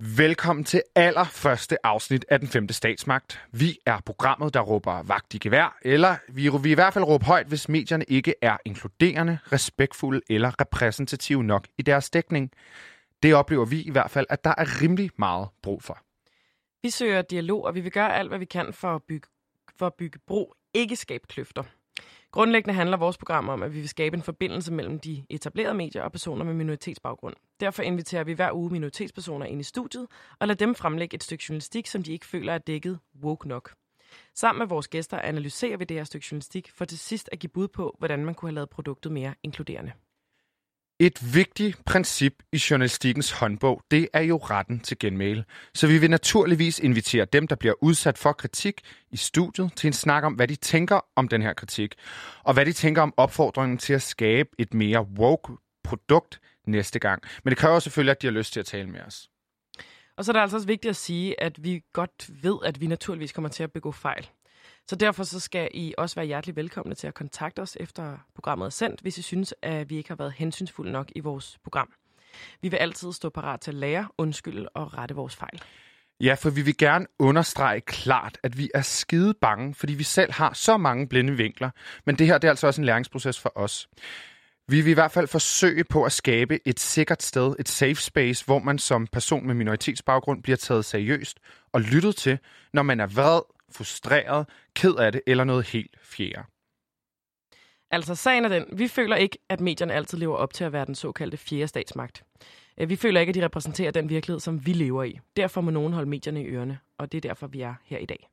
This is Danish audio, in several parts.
Velkommen til allerførste afsnit af Den Femte Statsmagt. Vi er programmet, der råber vagt i gevær, eller vi vi i hvert fald råber højt, hvis medierne ikke er inkluderende, respektfulde eller repræsentative nok i deres dækning. Det oplever vi i hvert fald, at der er rimelig meget brug for. Vi søger dialog, og vi vil gøre alt, hvad vi kan for at bygge, for at bygge bro, ikke skabe kløfter. Grundlæggende handler vores program om, at vi vil skabe en forbindelse mellem de etablerede medier og personer med minoritetsbaggrund. Derfor inviterer vi hver uge minoritetspersoner ind i studiet og lader dem fremlægge et stykke journalistik, som de ikke føler er dækket woke nok. Sammen med vores gæster analyserer vi det her stykke journalistik for til sidst at give bud på, hvordan man kunne have lavet produktet mere inkluderende. Et vigtigt princip i journalistikkens håndbog, det er jo retten til genmail. Så vi vil naturligvis invitere dem, der bliver udsat for kritik i studiet, til en snak om, hvad de tænker om den her kritik, og hvad de tænker om opfordringen til at skabe et mere woke produkt næste gang. Men det kræver selvfølgelig, at de har lyst til at tale med os. Og så er det altså også vigtigt at sige, at vi godt ved, at vi naturligvis kommer til at begå fejl. Så derfor så skal I også være hjertelig velkomne til at kontakte os efter programmet er sendt, hvis I synes, at vi ikke har været hensynsfulde nok i vores program. Vi vil altid stå parat til at lære, undskylde og rette vores fejl. Ja, for vi vil gerne understrege klart, at vi er skide bange, fordi vi selv har så mange blinde vinkler. Men det her det er altså også en læringsproces for os. Vi vil i hvert fald forsøge på at skabe et sikkert sted, et safe space, hvor man som person med minoritetsbaggrund bliver taget seriøst og lyttet til, når man er vred, frustreret, ked af det eller noget helt fjerde. Altså, sagen er den, vi føler ikke, at medierne altid lever op til at være den såkaldte fjerde statsmagt. Øh, Vi føler ikke, at de repræsenterer den virkelighed, som vi lever i. Derfor må nogen holde medierne i ørerne, og det er derfor, vi er her i dag.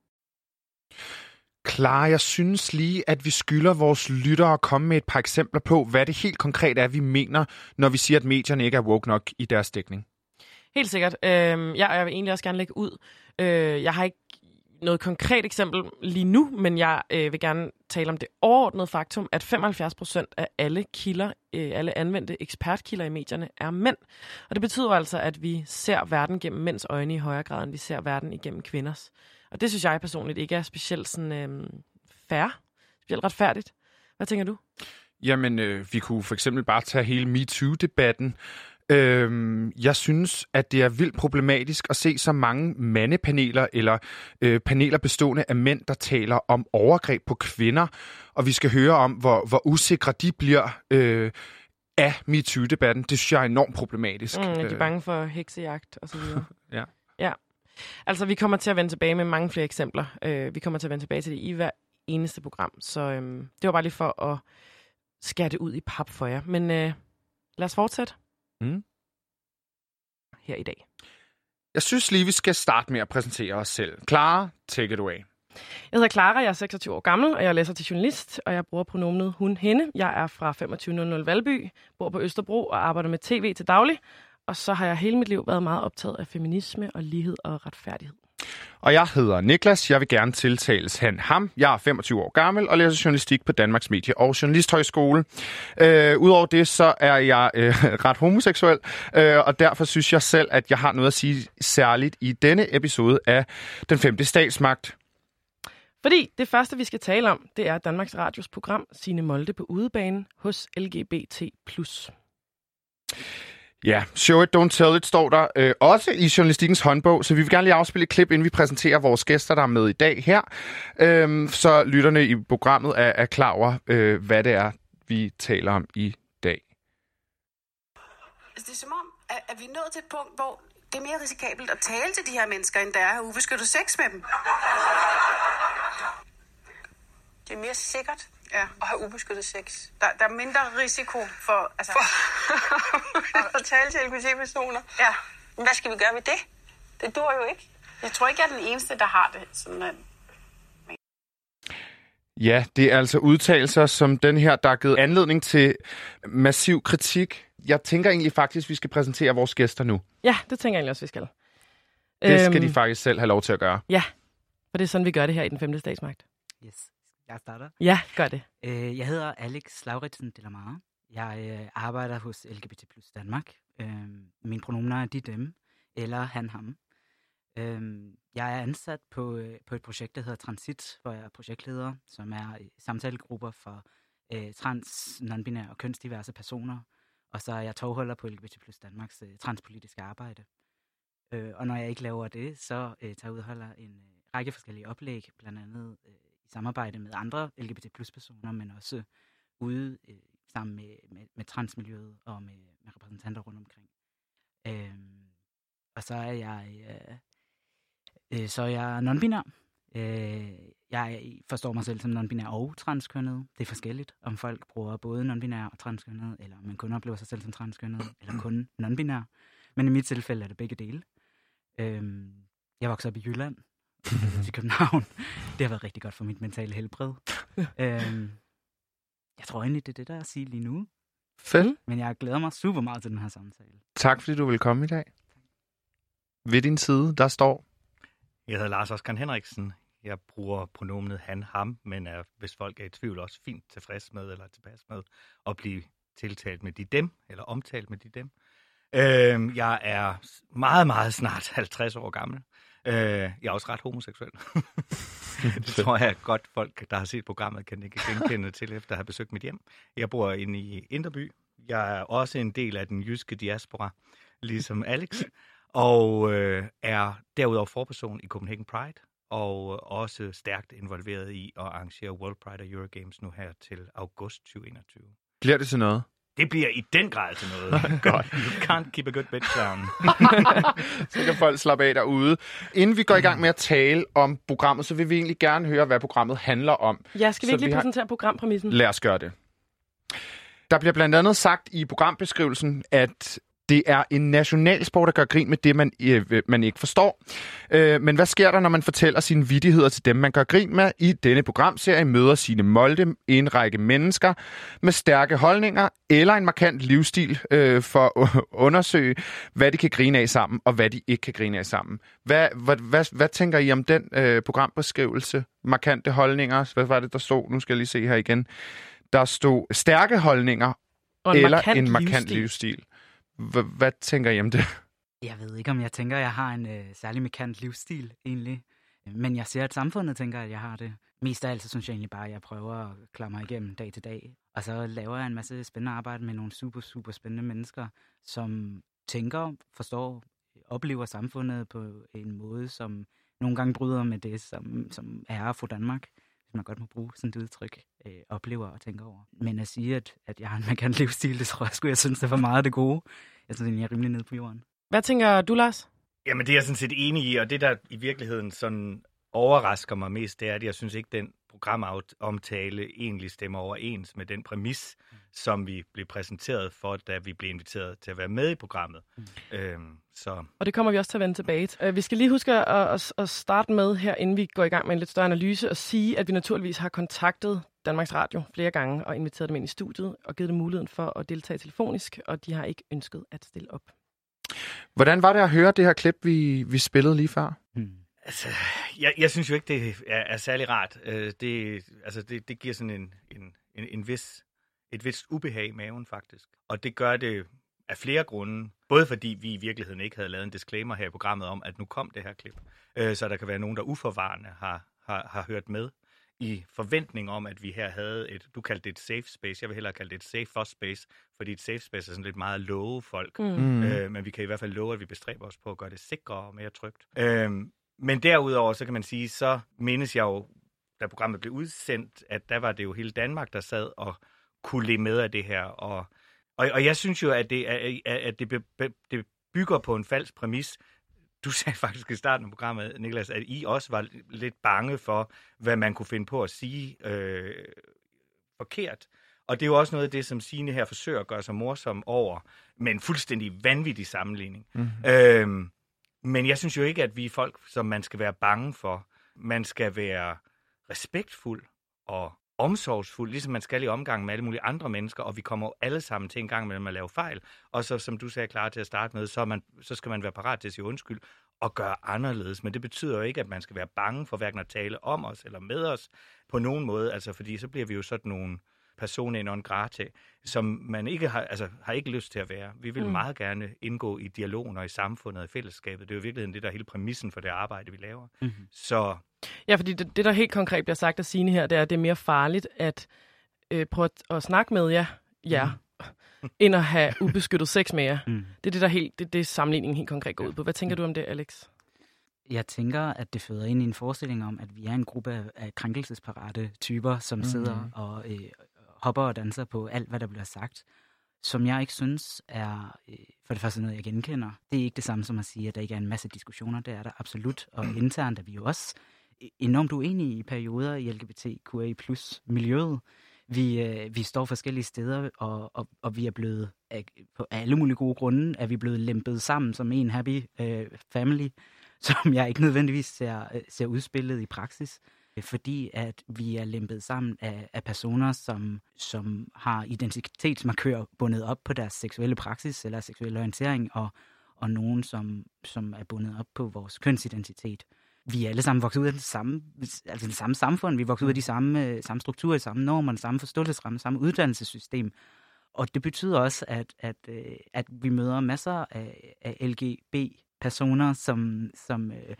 Klar, jeg synes lige, at vi skylder vores lyttere at komme med et par eksempler på, hvad det helt konkret er, vi mener, når vi siger, at medierne ikke er woke nok i deres dækning. Helt sikkert. Øh, jeg, jeg vil egentlig også gerne lægge ud. Øh, jeg har ikke noget konkret eksempel lige nu, men jeg øh, vil gerne tale om det overordnede faktum, at 75 procent af alle kilder, øh, alle anvendte ekspertkilder i medierne er mænd. Og det betyder altså, at vi ser verden gennem mænds øjne i højere grad, end vi ser verden igennem kvinders. Og det synes jeg personligt ikke er specielt sådan, øh, fair, specielt retfærdigt. Hvad tænker du? Jamen, øh, vi kunne for eksempel bare tage hele MeToo-debatten. Øhm, jeg synes, at det er vildt problematisk at se så mange mandepaneler eller øh, paneler bestående af mænd, der taler om overgreb på kvinder, og vi skal høre om, hvor, hvor usikre de bliver øh, af MeToo-debatten. Det synes jeg er enormt problematisk. Mm, er de Øh, bange for heksejagt og så videre? Ja. Ja. Altså, vi kommer til at vende tilbage med mange flere eksempler. Øh, vi kommer til at vende tilbage til det i hver eneste program. Så øhm, det var bare lige for at skære det ud i pap for jer. Men øh, lad os fortsætte. Mm. Her i dag. Jeg synes lige, vi skal starte med at præsentere os selv. Clara, take it away. Jeg hedder Clara, jeg er 26 år gammel, og jeg læser til journalist, og jeg bruger pronomenet hun, hende. Jeg er fra 2500 Valby, bor på Østerbro og arbejder med tv til daglig. Og så har jeg hele mit liv været meget optaget af feminisme og lighed og retfærdighed. Og jeg hedder Niklas. Jeg vil gerne tiltales han ham. Jeg er 25 år gammel og læser journalistik på Danmarks Medie- og Journalisthøjskole. Øh, Udover det, så er jeg øh, ret homoseksuel, øh, og derfor synes jeg selv, at jeg har noget at sige særligt i denne episode af Den Femte Statsmagt. Fordi det første, vi skal tale om, det er Danmarks Radios program Sine Molde på udebanen hos LGBT+. Ja, show it, don't tell it, står der øh, også i journalistikkens håndbog, så vi vil gerne lige afspille et klip, inden vi præsenterer vores gæster, der er med i dag her. øh, så lytterne i programmet er, er klar over, øh, hvad det er, vi taler om i dag. Altså, det er som om, at, at vi er nået til et punkt, hvor det er mere risikabelt at tale til de her mennesker, end der er at have ubeskyttet sex med dem. Det er mere sikkert Ja. at have ubeskyttet sex. Der, der er mindre risiko for... Altså, For at tale til LGBT-personer. ja. Men hvad skal vi gøre ved det? Det dur jo ikke. Jeg tror ikke, jeg er den eneste, der har det. Sådan, at Ja, det er altså udtalelser som den her, der har givet anledning til massiv kritik. Jeg tænker egentlig faktisk, at vi skal præsentere vores gæster nu. Ja, det tænker jeg egentlig også, vi skal. Det skal Øhm, de faktisk selv have lov til at gøre. Ja, for det er sådan, vi gør det her i den femte statsmagt. Yes, jeg starter. Ja, gør det. Øh, jeg hedder Alex Lauritsen Delamare. Jeg øh, arbejder hos LGBT Plus Danmark. Øh, mine pronomener er de, dem, eller han, ham. Øh, jeg er ansat på, øh, på et projekt, der hedder Transit, hvor jeg er projektleder, som er øh, samtalegrupper for øh, trans, non-binære og kønsdiverse personer. Og så er jeg tovholder på LGBT Plus Danmarks øh, transpolitiske arbejde. Øh, og når jeg ikke laver det, så øh, tager jeg ud og holder en øh, række forskellige oplæg, blandt andet øh, i samarbejde med andre LGBT plus personer, men også ude øh, sammen med, med, med transmiljøet og med, med repræsentanter rundt omkring. Øh, og så er jeg, øh, øh, så er jeg non-binær. Øh, jeg forstår mig selv som non-binær og transkønnet. Det er forskelligt, om folk bruger både non-binær og transkønnet, eller om man kun oplever sig selv som transkønnet, eller kun non-binær. Men i mit tilfælde er det begge dele. Øh, jeg voksede op i Jylland, i København. Det har været rigtig godt for mit mentale helbred. øhm, jeg tror egentlig, det er det, der er at sige lige nu. Fedt. Men jeg glæder mig super meget til den her samtale. Tak fordi du vil komme i dag. Ved din side, der står... Jeg hedder Lars Oskar Henriksen. Jeg bruger pronomenet han, ham, men er, hvis folk er i tvivl, også fint tilfreds med eller tilpas med at blive tiltalt med de dem, eller omtalt med de dem. Øh, jeg er meget, meget snart 50 år gammel. Øh, jeg er også ret homoseksuel. det tror jeg godt folk, der har set programmet, kan ikke genkende til, efter at have besøgt mit hjem. Jeg bor inde i Inderby. Jeg er også en del af den jyske diaspora, ligesom Alex. Og øh, er derudover forperson i Copenhagen Pride, og øh, også stærkt involveret i at arrangere World Pride og Eurogames nu her til august 2021. Bliver det til noget? Det bliver i den grad til noget. Godt. You can't keep a good bitch down. så kan folk slappe af derude. Inden vi går i gang med at tale om programmet, så vil vi egentlig gerne høre, hvad programmet handler om. Ja, skal vi Så ikke lige vi har- præsentere programpræmissen? Lad os gøre det. Der bliver blandt andet sagt i programbeskrivelsen, at det er en nationalsport, der gør grin med det, man, øh, man ikke forstår. Øh, men hvad sker der, når man fortæller sine vittigheder til dem, man gør grin med? I denne programserie møder sine Molde en række mennesker med stærke holdninger eller en markant livsstil øh, for at undersøge, hvad de kan grine af sammen, og hvad de ikke kan grine af sammen. Hvad, hvad, hvad, hvad tænker I om den øh, programbeskrivelse? Markante holdninger? Hvad var det, der stod? Nu skal jeg lige se her igen. Der stod stærke holdninger Og en eller markant en markant livsstil. livsstil. H- hvad tænker I om det? Jeg ved ikke, om jeg tænker, at jeg har en øh, særlig mekant livsstil, egentlig. Men jeg ser, at samfundet tænker, at jeg har det. Mest af alt, så synes jeg egentlig bare, at jeg prøver at klare mig igennem dag til dag. Og så laver jeg en masse spændende arbejde med nogle super, super spændende mennesker, som tænker, forstår, oplever samfundet på en måde, som nogle gange bryder med det, som, som er at få Danmark, man godt må bruge sådan et udtryk, øh, oplever og tænker over. Men at sige, at, at jeg har en markant livsstil, det tror jeg sgu, jeg synes, det er for meget af det gode. Jeg synes, jeg er rimelig nede på jorden. Hvad tænker du, Lars? Jamen, det er jeg sådan set enig i, og det, der i virkeligheden sådan overrasker mig mest, det er, at jeg synes ikke, den programomtale egentlig stemmer overens med den præmis, mm. som vi blev præsenteret for, da vi blev inviteret til at være med i programmet. Mm. Øhm, så Og det kommer vi også til at vende tilbage til. Øh, Vi skal lige huske at, at, at starte med her, inden vi går i gang med en lidt større analyse, og sige, at vi naturligvis har kontaktet Danmarks Radio flere gange og inviteret dem ind i studiet og givet dem muligheden for at deltage telefonisk, og de har ikke ønsket at stille op. Hvordan var det at høre det her klip, vi, vi spillede lige før? Hmm. Altså, jeg, jeg synes jo ikke, det er, er særlig rart. Øh, det, altså, det, det giver sådan en, en, en, en vis, et vist ubehag i maven, faktisk. Og det gør det af flere grunde. Både fordi vi i virkeligheden ikke havde lavet en disclaimer her i programmet om, at nu kom det her klip. Øh, så der kan være nogen, der uforvarende har, har, har hørt med i forventning om, at vi her havde et, du kaldte det et safe space, jeg vil hellere kalde det et safe for space, fordi et safe space er sådan lidt meget at love folk. Mm. Mm. Øh, men vi kan i hvert fald love, at vi bestræber os på at gøre det sikrere og mere trygt. Øh, men derudover, så kan man sige, så mindes jeg jo, da programmet blev udsendt, at der var det jo hele Danmark, der sad og kunne le med af det her. Og, og, og jeg synes jo, at det, at, at det, be, det bygger på en falsk præmis. Du sagde faktisk i starten af programmet, Niklas, at I også var lidt bange for, hvad man kunne finde på at sige øh, forkert. Og det er jo også noget af det, som Signe her forsøger at gøre sig morsom over, med en fuldstændig vanvittig sammenligning. Mm. Øhm, men jeg synes jo ikke, at vi er folk, som man skal være bange for. Man skal være respektfuld og omsorgsfuld, ligesom man skal i omgang med alle mulige andre mennesker, og vi kommer jo alle sammen til en gang med at lave fejl. Og så, som du sagde klar til at starte med, så, man, så skal man være parat til at sige undskyld og gøre anderledes. Men det betyder jo ikke, at man skal være bange for hverken at tale om os eller med os på nogen måde, altså fordi så bliver vi jo sådan nogle personer non grate, som man ikke har, altså, har ikke lyst til at være. Vi vil Mm. mm. meget gerne indgå i dialogen og i samfundet og i fællesskabet. Det er jo i virkeligheden det, der er hele præmissen for det arbejde, vi laver. Mm-hmm. Så Ja, fordi det, det, der helt konkret bliver sagt af Signe her, det er, at det er mere farligt at øh, prøve at, at snakke med jer, ja, end at have ubeskyttet sex med jer. Mm. Det er det, der helt, det, det sammenligningen helt konkret går ud på. Hvad tænker du om det, Alex? Jeg tænker, at det føder ind i en forestilling om, at vi er en gruppe af, af krænkelsesparate typer, som mm. sidder og øh, hopper og danser på alt, hvad der bliver sagt, som jeg ikke synes er øh, for det første noget, jeg genkender. Det er ikke det samme som at sige, at der ikke er en masse diskussioner. Det er der absolut. Og internt er vi jo også enormt uenige i perioder i LGBTQA plus miljøet. Vi, øh, vi står forskellige steder, og, og, og vi er blevet, af, på alle mulige gode grunde, er vi blevet lempet sammen som en happy øh, family, som jeg ikke nødvendigvis ser, øh, ser udspillet i praksis. Fordi at vi er lempet sammen af, af personer, som, som har identitetsmarkører bundet op på deres seksuelle praksis eller seksuelle orientering, og, og nogen, som, som er bundet op på vores kønsidentitet vi er alle sammen vokset ud af den samme, altså det samme samfund. Vi er vokset ud af de samme, øh, samme strukturer, samme normer, den samme forståelsesramme, samme uddannelsessystem. Og det betyder også, at, at, øh, at vi møder masser af, af LGB-personer, som, som øh,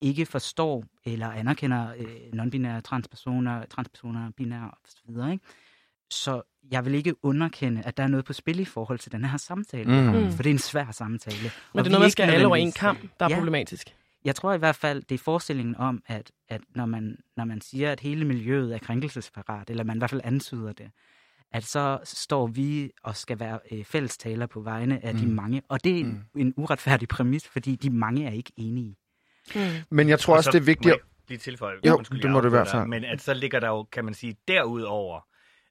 ikke forstår eller anerkender øh, non-binære transpersoner, transpersoner, binære osv. Ikke? Så jeg vil ikke underkende, at der er noget på spil i forhold til den her samtale. Mm. For det er en svær samtale. Men Og det er noget, man skal alle over en kamp, der er Ja. problematisk. Jeg tror i hvert fald, det er forestillingen om, at, at når, man, når man siger, at hele miljøet er krænkelsesparat, eller man i hvert fald antyder det, at så står vi og skal være øh, fællestaler på vegne af mm. de mange. Og det er en, en uretfærdig præmis, fordi de mange er ikke enige. Men jeg tror Og også, så det er vigtigt... må at- jeg Lige tilføje. Jo, Undskyld, det må du i hvert fald. Men at så ligger der jo, kan man sige, derudover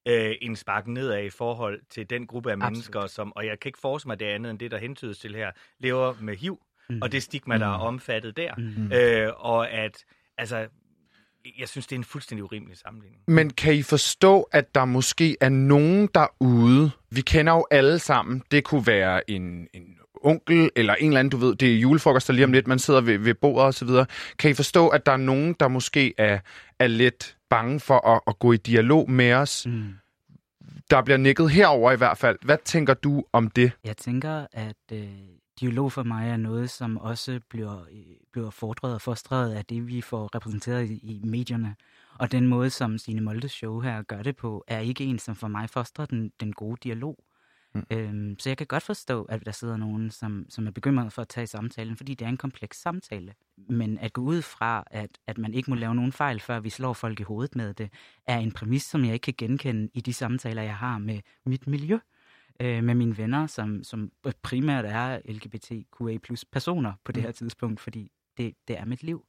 øh, en spark nedad i forhold til den gruppe af Absolut. mennesker, som, og jeg kan ikke forestille mig det andet end det, der hentydes til her, lever med HIV, Mm. og det stigma, der er omfattet der. Mm. Øh, og at, altså, jeg synes, det er en fuldstændig urimelig sammenligning. Men kan I forstå, at der måske er nogen derude, vi kender jo alle sammen, det kunne være en, en onkel, eller en eller anden, du ved, det er julefrokoster lige om lidt, man sidder ved, ved bordet og så videre. Kan I forstå, at der er nogen, der måske er, er lidt bange for at, at gå i dialog med os? Mm. Der bliver nikket herover i hvert fald. Hvad tænker du om det? Jeg tænker, at øh, dialog for mig er noget, som også bliver, øh, bliver fordret og forstret af det, vi får repræsenteret i, i medierne. Og den måde, som Signe Moldes show her gør det på, er ikke en, som for mig fostrer den, den gode dialog. Mm. Øhm, så jeg kan godt forstå, at der sidder nogen, som, som er bekymret for at tage samtalen, fordi det er en kompleks samtale. Men at gå ud fra, at, at man ikke må lave nogen fejl, før vi slår folk i hovedet med det, er en præmis, som jeg ikke kan genkende i de samtaler, jeg har med mit miljø øh, med mine venner, som, som primært er LGBTQA plus personer på det her tidspunkt, fordi det, det er mit liv.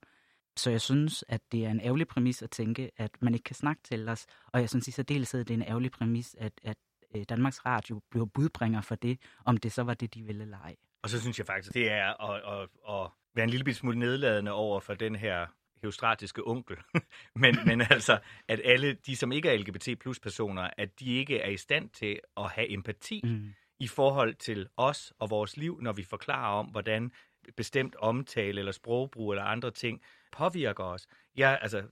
Så jeg synes, at det er en ærgerlig præmis at tænke, at man ikke kan snakke til os. Og jeg synes i særdeleshed, at det er en ærgerlig præmis, at, at øh, Danmarks Radio bliver budbringer for det, om det så var det, de ville lege. Og så synes jeg faktisk, det er at, at, at være en lille smule nedladende over for den her heostratiske onkel. men, men altså, at alle de, som ikke er LGBT plus personer, at de ikke er i stand til at have empati Mm. i forhold til os og vores liv, når vi forklarer om, hvordan bestemt omtale eller sprogbrug eller andre ting påvirker os. Jeg, altså,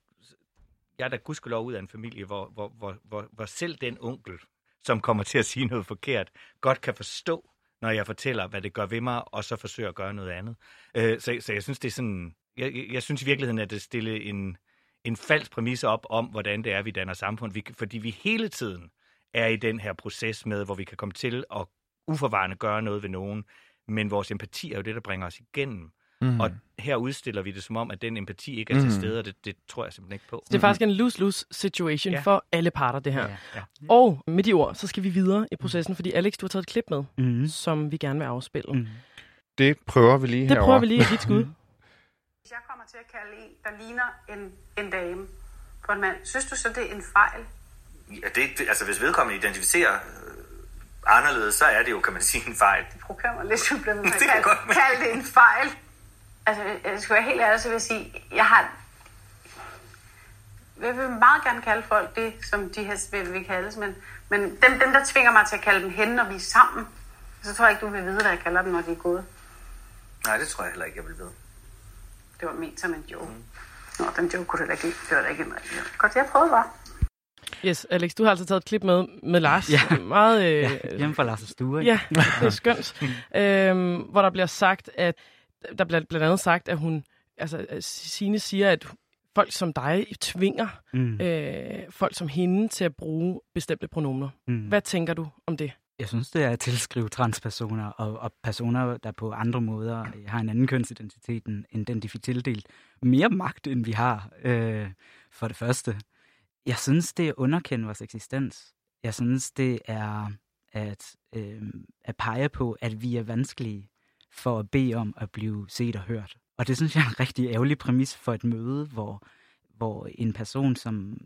jeg er da gudskelov ud af en familie, hvor, hvor, hvor, hvor, hvor selv den onkel, som kommer til at sige noget forkert, godt kan forstå, når jeg fortæller, hvad det gør ved mig, og så forsøger at gøre noget andet. Øh, så, så jeg synes, det er sådan... Jeg, jeg- synes i virkeligheden, at det stille en, en falsk præmis op om, hvordan det er, vi danner samfund. Vi, fordi vi hele tiden er i den her proces med, hvor vi kan komme til at uforvarende gøre noget ved nogen, men vores empati er jo det, der bringer os igennem. Mm. Og her udstiller vi det som om, at den empati ikke er til Mhm. stede, og det, det tror jeg simpelthen ikke på. Så det er faktisk en lose-lose situation Ja. for alle parter, det her. Ja. Ja. Og med de ord, så skal vi videre i processen, fordi Alex, du har taget et klip med, Mm. som vi gerne vil afspille. Mm. Det prøver vi lige Det herovre. prøver vi lige at give et skud. Hvis jeg kommer til at kalde en, der ligner en, en dame for en mand, synes du så, det er en fejl? Ja, det, det, altså hvis vedkommende identificerer øh, anderledes, så er det jo, kan man sige, en fejl. Det provokerer mig lidt, at kalde det en fejl. Altså, jeg skal være helt ærlig, så vil jeg sige, jeg har... Jeg vil meget gerne kalde folk det, som de her vil, vil kaldes, men, men dem, dem, der tvinger mig til at kalde dem hen, når vi er sammen, så tror jeg ikke, du vil vide, hvad jeg kalder dem, når de er gået. Nej, det tror jeg heller ikke, jeg vil vide. Det var ment som en joke. Nå, den joke kunne det da ikke. Det var da ikke en rigtig. Godt, jeg prøvede bare. Yes, Alex, du har altså taget et klip med, med Lars. Ja. Meget, øh, Ja, hjemme fra Lars' stue, ikke? Ja, det er skønt. øhm, hvor der bliver sagt, at der bliver blandt andet sagt, at hun, altså at Signe siger, at folk som dig tvinger Mm. øh, folk som hende til at bruge bestemte pronomer. Mm. Hvad tænker du om det? Jeg synes, det er at tilskrive transpersoner og, og personer, der på andre måder har en anden kønsidentitet end end den, de fik tildelt, mere magt, end vi har, øh, for det første. Jeg synes, det er at underkende vores eksistens. Jeg synes, det er at, øh, at pege på, at vi er vanskelige for at bede om at blive set og hørt. Og det synes jeg er en rigtig ærgerlig præmis for et møde, hvor, hvor en person som,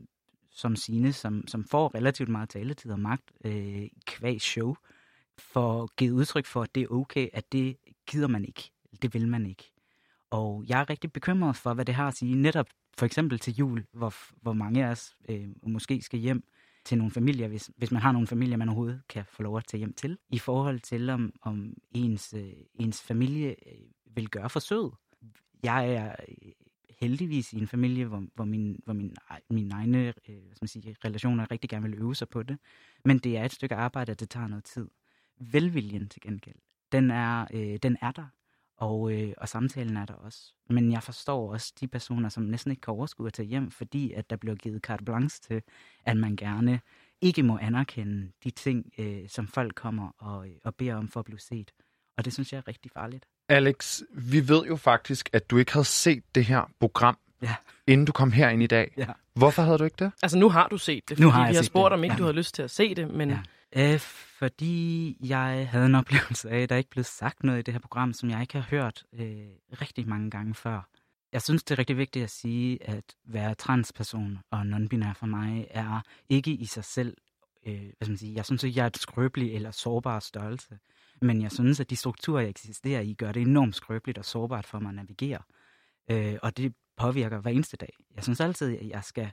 som Sine, som, som får relativt meget taletid og magt øh, kvæg show, får givet udtryk for, at det er okay, at det gider man ikke. Det vil man ikke. Og jeg er rigtig bekymret for, hvad det har at sige, netop for eksempel til jul, hvor, hvor mange af os øh, måske skal hjem til nogle familier, hvis, hvis man har nogle familier, man overhovedet kan få lov at tage hjem til, i forhold til, om, om ens, øh, ens familie øh, vil gøre forsøget. Jeg er øh, heldigvis i en familie, hvor, hvor, min, hvor min, mine egne øh, hvad skal man sige, relationer rigtig gerne vil øve sig på det. Men det er et stykke arbejde, og det tager noget tid. Velviljen til gengæld, den er, øh, den er der, og, øh, og samtalen er der også. Men jeg forstår også de personer, som næsten ikke kan overskue at tage hjem, fordi at der bliver givet carte blanche til, at man gerne ikke må anerkende de ting, øh, som folk kommer og, og beder om for at blive set. Og det synes jeg er rigtig farligt. Alex, vi ved jo faktisk, at du ikke havde set det her program, Ja. inden du kom herind i dag. Ja. Hvorfor havde du ikke det? Altså, nu har du set det, fordi Nu har jeg vi har spurgt, det, om ikke ja. du havde lyst til at se det, men Ja. Øh, fordi jeg havde en oplevelse af, at der ikke blev sagt noget i det her program, som jeg ikke har hørt øh, rigtig mange gange før. Jeg synes, det er rigtig vigtigt at sige, at være transperson og nonbinær for mig er ikke i sig selv, øh, hvad skal man sige, jeg synes ikke, jeg er et skrøbelig eller sårbar størrelse. Men jeg synes, at de strukturer, jeg eksisterer i, gør det enormt skrøbeligt og sårbart for mig at navigere. Øh, og det påvirker hver eneste dag. Jeg synes altid, at jeg skal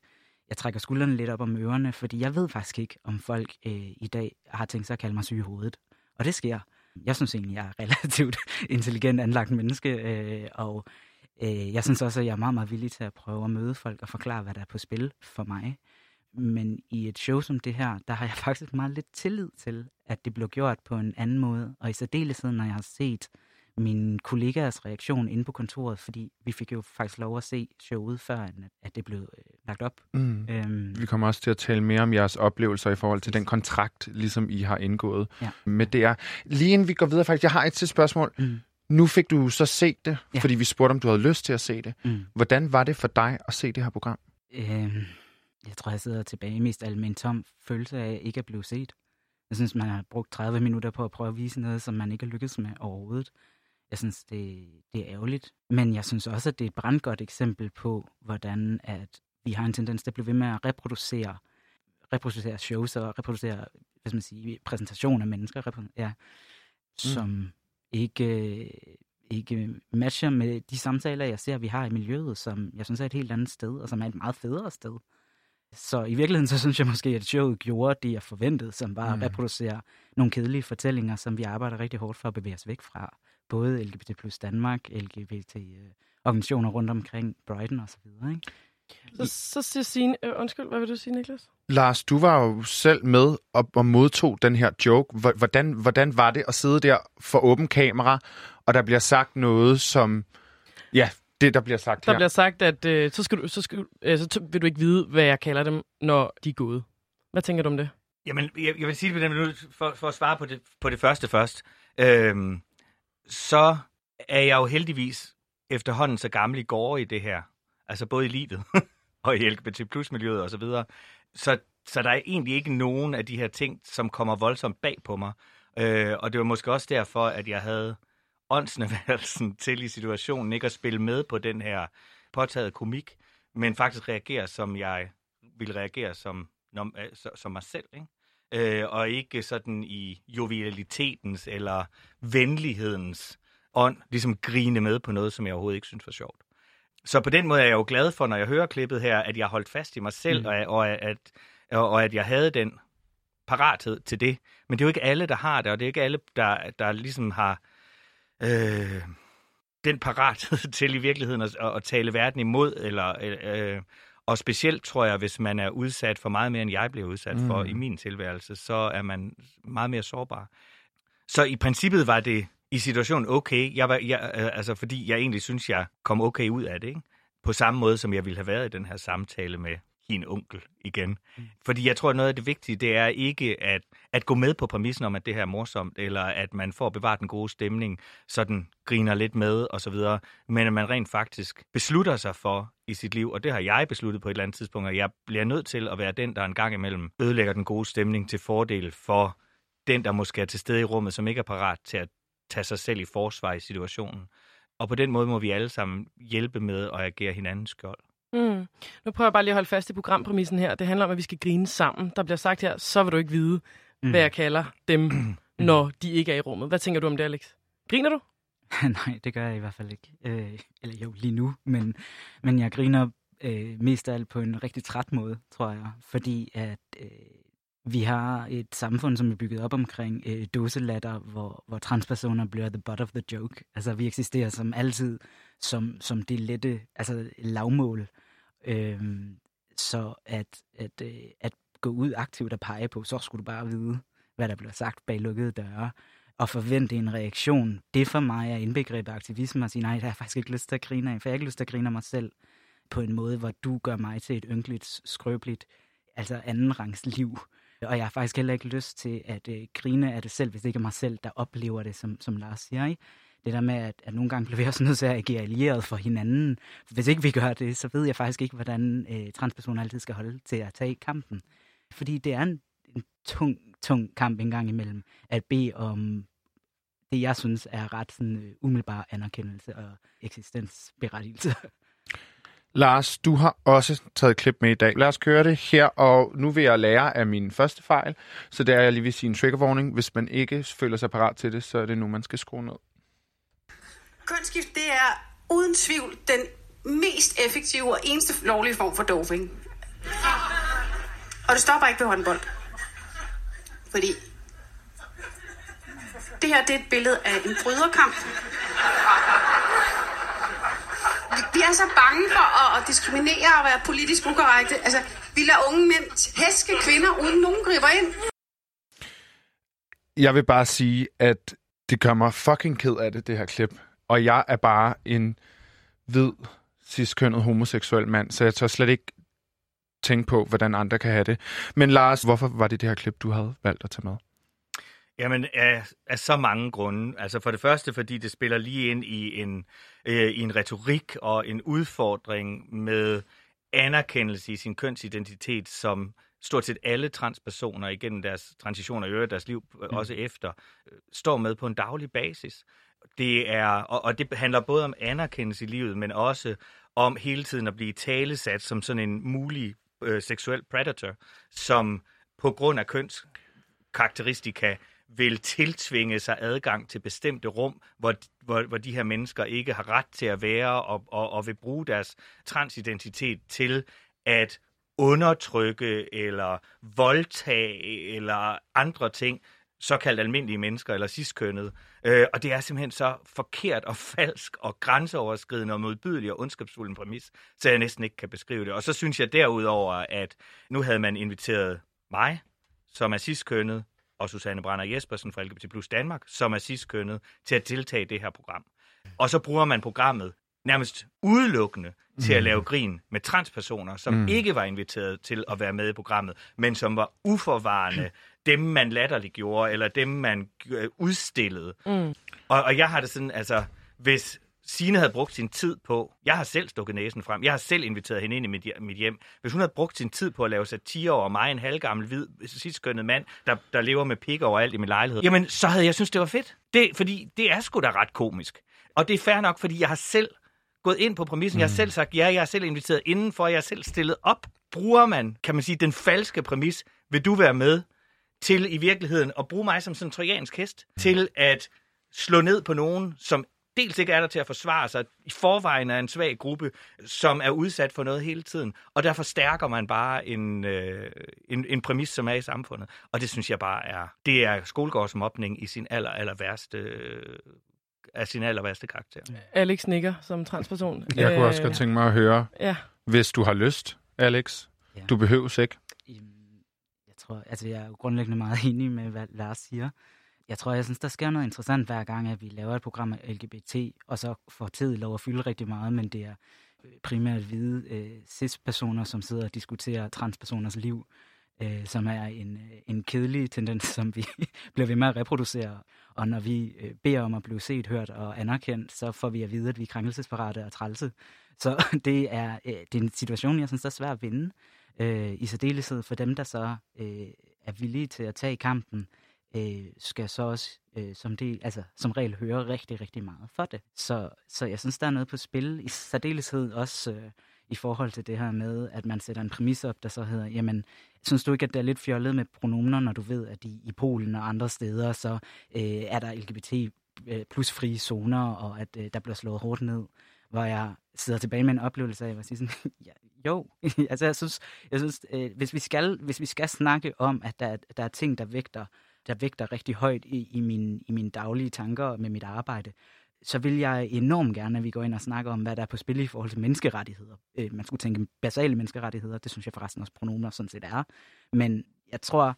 jeg trækker skuldrene lidt op om ørerne, fordi jeg ved faktisk ikke, om folk øh, i dag har tænkt sig at kalde mig syg i hovedet. Og det sker. Jeg synes egentlig, jeg er relativt intelligent anlagt menneske, øh, og øh, jeg synes også, at jeg er meget, meget villig til at prøve at møde folk og forklare, hvad der er på spil for mig. Men i et show som det her, der har jeg faktisk meget lidt tillid til, at det blev gjort på en anden måde. Og i særdeleshed, når jeg har set min kollegaers reaktion inde på kontoret, fordi vi fik jo faktisk lov at se showet, før at- det blev øh, lagt op. Mm. Øhm, Vi kommer også til at tale mere om jeres oplevelser i forhold til den kontrakt, ligesom I har indgået Ja. med DR. Lige inden vi går videre, faktisk, jeg har et til spørgsmål. Mm. Nu fik du så set det, Ja. fordi vi spurgte, om du havde lyst til at se det. Mm. Hvordan var det for dig at se det her program? Øhm, jeg tror, jeg sidder tilbage mest med en tom følelse af ikke at blive set. Jeg synes, man har brugt 30 minutter på at prøve at vise noget, som man ikke har lykkes med overhovedet. Jeg synes, det, det er ærgerligt. Men jeg synes også, at det er et brandgodt eksempel på, hvordan at vi har en tendens til at blive ved med at reproducere, reproducere shows og reproducere hvad skal man sige, præsentation af mennesker, ja, som ikke, ikke matcher med de samtaler, jeg ser, vi har i miljøet, som jeg synes er et helt andet sted, og som er et meget federe sted. Så i virkeligheden, så synes jeg måske, at showet gjorde det, jeg forventede, som var Mm. at reproducere nogle kedelige fortællinger, som vi arbejder rigtig hårdt for at bevæge os væk fra. Både LGBT plus Danmark, LGBT-organisationer rundt omkring, Brighton og så videre. Ikke? så, så siger Signe... Øh, undskyld, hvad vil du sige, Niklas? Lars, du var jo selv med og, og modtog den her joke. Hvor- Hvordan, hvordan var det at sidde der for åben kamera, og der bliver sagt noget, som... Ja, det, der bliver sagt Der her. bliver sagt, at øh, så, skal du, så, skal, øh, så t- vil du ikke vide, hvad jeg kalder dem, når de er gået. Hvad tænker du om det? Jamen, jeg, jeg vil sige det på den minut, for, for at svare på det, på det første først. Øhm, så er jeg jo heldigvis efterhånden så gammel i går i det her. Altså både i livet og i LGBT plus miljøet og så videre. Så, så der er egentlig ikke nogen af de her ting, som kommer voldsomt bag på mig. Øh, og det var måske også derfor, at jeg havde åndsneværelsen til i situationen ikke at spille med på den her påtaget komik, men faktisk reagere, som jeg ville reagere som, øh, som mig selv. Ikke? Øh, og ikke sådan i jovialitetens eller venlighedens ånd, ligesom grine med på noget, som jeg overhovedet ikke synes var sjovt. Så på den måde er jeg jo glad for, når jeg hører klippet her, at jeg holdt fast i mig selv, Mm. og, og, at, og, og at jeg havde den parathed til det. Men det er jo ikke alle, der har det, og det er ikke alle, der, der ligesom har øh, den parathed til i virkeligheden at, at, at tale verden imod, eller, øh, og specielt tror jeg, hvis man er udsat for meget mere, end jeg blev udsat mm. for i min tilværelse, så er man meget mere sårbar. Så i princippet var det i situationen okay, jeg var, jeg, øh, altså, fordi jeg egentlig synes, jeg kom okay ud af det. Ikke? På samme måde, som jeg ville have været i den her samtale med din onkel igen. Mm. Fordi jeg tror, noget af det vigtige, det er ikke at, at gå med på præmissen om, at det her er morsomt, eller at man får bevaret den gode stemning, så den griner lidt med og så videre, men at man rent faktisk beslutter sig for i sit liv, og det har jeg besluttet på et eller andet tidspunkt, at jeg bliver nødt til at være den, der en gang imellem ødelægger den gode stemning til fordel for den, der måske er til stede i rummet, som ikke er parat til at tage sig selv i forsvar i situationen. Og på den måde må vi alle sammen hjælpe med at agere hinandens skjold. Mm. Nu prøver jeg bare lige at holde fast i programpræmissen her. Det handler om, at vi skal grine sammen. Der bliver sagt her, så vil du ikke vide, mm. hvad jeg kalder dem, når de ikke er i rummet. Hvad tænker du om det, Alex? Griner du? Nej, det gør jeg i hvert fald ikke. Øh, eller jo, lige nu. Men, men jeg griner øh, mest af alt på en rigtig træt måde, tror jeg. Fordi at øh, vi har et samfund, som er bygget op omkring øh, dåselatter, hvor, hvor transpersoner bliver the butt of the joke. Altså, vi eksisterer som altid som, som det lette, altså lavmål. Øhm, så at, at, øh, at gå ud aktivt og pege på, så skulle du bare vide, hvad der bliver sagt bag lukkede døre, og forvente en reaktion. Det for mig er indbegrebet aktivisme at sige, nej, der har jeg faktisk ikke lyst til at grine af, for jeg har ikke lyst til at grine af mig selv på en måde, hvor du gør mig til et ynkeligt, skrøbeligt, altså andenrangs liv. Og jeg har faktisk heller ikke lyst til at øh, grine af det selv, hvis det ikke er mig selv, der oplever det, som, som Lars siger. Ikke? Det der med, at, at nogle gange bliver vi også nødt til at agere allieret for hinanden. Hvis ikke vi gør det, så ved jeg faktisk ikke, hvordan øh, transpersoner altid skal holde til at tage kampen. Fordi det er en, en tung, tung kamp engang imellem at bede om det, jeg synes er ret sådan, øh, umiddelbar anerkendelse og eksistensberettigelse. Lars, du har også taget klip med i dag. Lad os køre det her, og nu vil jeg lære af min første fejl, så det er, jeg lige vil sige en trigger warning. Hvis man ikke føler sig parat til det, så er det nu, man skal skrue ned. Kønsskift, det er uden tvivl den mest effektive og eneste lovlige form for doping. Og det stopper ikke ved håndbold. Fordi det her det er et billede af en bryderkamp. Vi er så bange for at, at diskriminere og være politisk ukorrekte. Altså, vi lader unge mænd hæske kvinder, uden nogen griber ind. Jeg vil bare sige, at det gør mig fucking ked af det, det her klip. Og jeg er bare en hvid, ciskønnet homoseksuel mand, så jeg tør slet ikke tænke på, hvordan andre kan have det. Men Lars, hvorfor var det det her klip, du havde valgt at tage med? Jamen, af, af så mange grunde. Altså for det første, fordi det spiller lige ind i en, øh, i en retorik og en udfordring med anerkendelse i sin kønsidentitet, som stort set alle transpersoner igennem deres transitioner og øvrigt deres liv, mm. også efter, øh, står med på en daglig basis. Det er, og, og det handler både om anerkendelse i livet, men også om hele tiden at blive talesat som sådan en mulig øh, seksuel predator, som på grund af kønskarakteristika vil tiltvinge sig adgang til bestemte rum, hvor, hvor, hvor de her mennesker ikke har ret til at være og, og, og vil bruge deres transidentitet til at undertrykke eller voldtage eller andre ting, såkaldt almindelige mennesker eller ciskønnet. Øh, og det er simpelthen så forkert og falsk og grænseoverskridende og modbydelig og ondskabsfuld en præmis, så jeg næsten ikke kan beskrive det. Og så synes jeg derudover, at nu havde man inviteret mig, som er ciskønnet, og Susanne Brander Jespersen fra LGBT Plus Danmark, som er ciskønnet, til at deltage i det her program. Og så bruger man programmet nærmest udelukkende til at mm. lave grin med transpersoner, som mm. ikke var inviteret til at være med i programmet, men som var uforvarende dem, man latterliggjorde, eller dem, man øh, udstillede. Mm. Og, og jeg har det sådan, altså, hvis Signe havde brugt sin tid på, jeg har selv stukket næsen frem, jeg har selv inviteret hende ind i mit, mit hjem, hvis hun havde brugt sin tid på at lave satire over mig, en halvgammel, hvid, sidskønnet mand, der, der lever med pik overalt i min lejlighed, jamen så havde jeg synes det var fedt. Det, fordi det er sgu da ret komisk. Og det er fair nok, fordi jeg har selv gået ind på præmissen. Mm. Jeg har mm. selv sagt ja, jeg har selv inviteret indenfor, jeg har selv stillet op. Bruger man, kan man sige, den falske præmis, vil du være med til i virkeligheden at bruge mig som sådan en trojansk hest, mm. til at slå ned på nogen, som dels ikke er der til at forsvare sig, i forvejen er en svag gruppe, som er udsat for noget hele tiden, og derfor stærker man bare en, øh, en, en præmis, som er i samfundet. Og det synes jeg bare er, det er skolegårdsmobning i sin aller, aller værste øh, af sin aller værste karakter. Alex nikker som transperson. Jeg kunne også godt tænke mig at høre, ja. hvis du har lyst, Alex. Ja. Du behøves ikke. Tror, altså jeg er grundlæggende meget enig med, hvad Lars siger. Jeg tror, jeg synes, der sker noget interessant hver gang, at vi laver et program af LGBT, og så får tid lov at fylde rigtig meget, men det er øh, primært hvide øh, cis-personer, som sidder og diskuterer transpersoners liv, øh, som er en, øh, en kedelig tendens, som vi bliver ved med at reproducere. Og når vi øh, beder om at blive set, hørt og anerkendt, så får vi at vide, at vi er krænkelsesparate og trælse. Så det er, øh, det er en situation, jeg synes, der er svært at vinde. Øh, I særdeleshed for dem, der så øh, er villige til at tage kampen, øh, skal så også øh, som, del, altså, som regel høre rigtig, rigtig meget for det. Så, så jeg synes, der er noget på spil, i særdeleshed også øh, i forhold til det her med, at man sætter en præmis op, der så hedder, jamen, synes du ikke, at det er lidt fjollet med pronomener, når du ved, at i, i Polen og andre steder, så øh, er der LGBT øh, plus frie zoner, og at øh, der bliver slået hårdt ned, hvor jeg sidder tilbage med en oplevelse af at siger sådan, ja, jo, altså jeg synes, jeg synes øh, hvis, vi skal, hvis vi skal snakke om, at der, der er ting, der vægter der vægter rigtig højt i, i, min, i mine daglige tanker med mit arbejde, så vil jeg enormt gerne, at vi går ind og snakker om, hvad der er på spil i forhold til menneskerettigheder. Øh, man skulle tænke basale menneskerettigheder, det synes jeg forresten også pronomer sådan set er. Men jeg tror,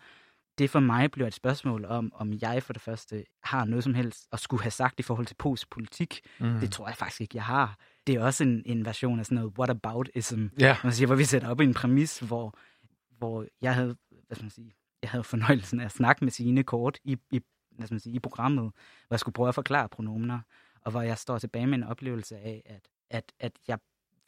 det for mig bliver et spørgsmål om, om jeg for det første har noget som helst at skulle have sagt i forhold til postpolitik. Mm. Det tror jeg faktisk ikke, jeg har. Det er også en, en version af sådan noget whataboutism, Ja. man siger, hvor vi sætter op i en præmis, hvor, hvor jeg havde, hvad skal man sige, jeg havde fornøjelsen af at snakke med sine kort i, i, hvad skal man sige, i programmet, hvor jeg skulle prøve at forklare pronomener, og hvor jeg står tilbage med en oplevelse af, at, at, at jeg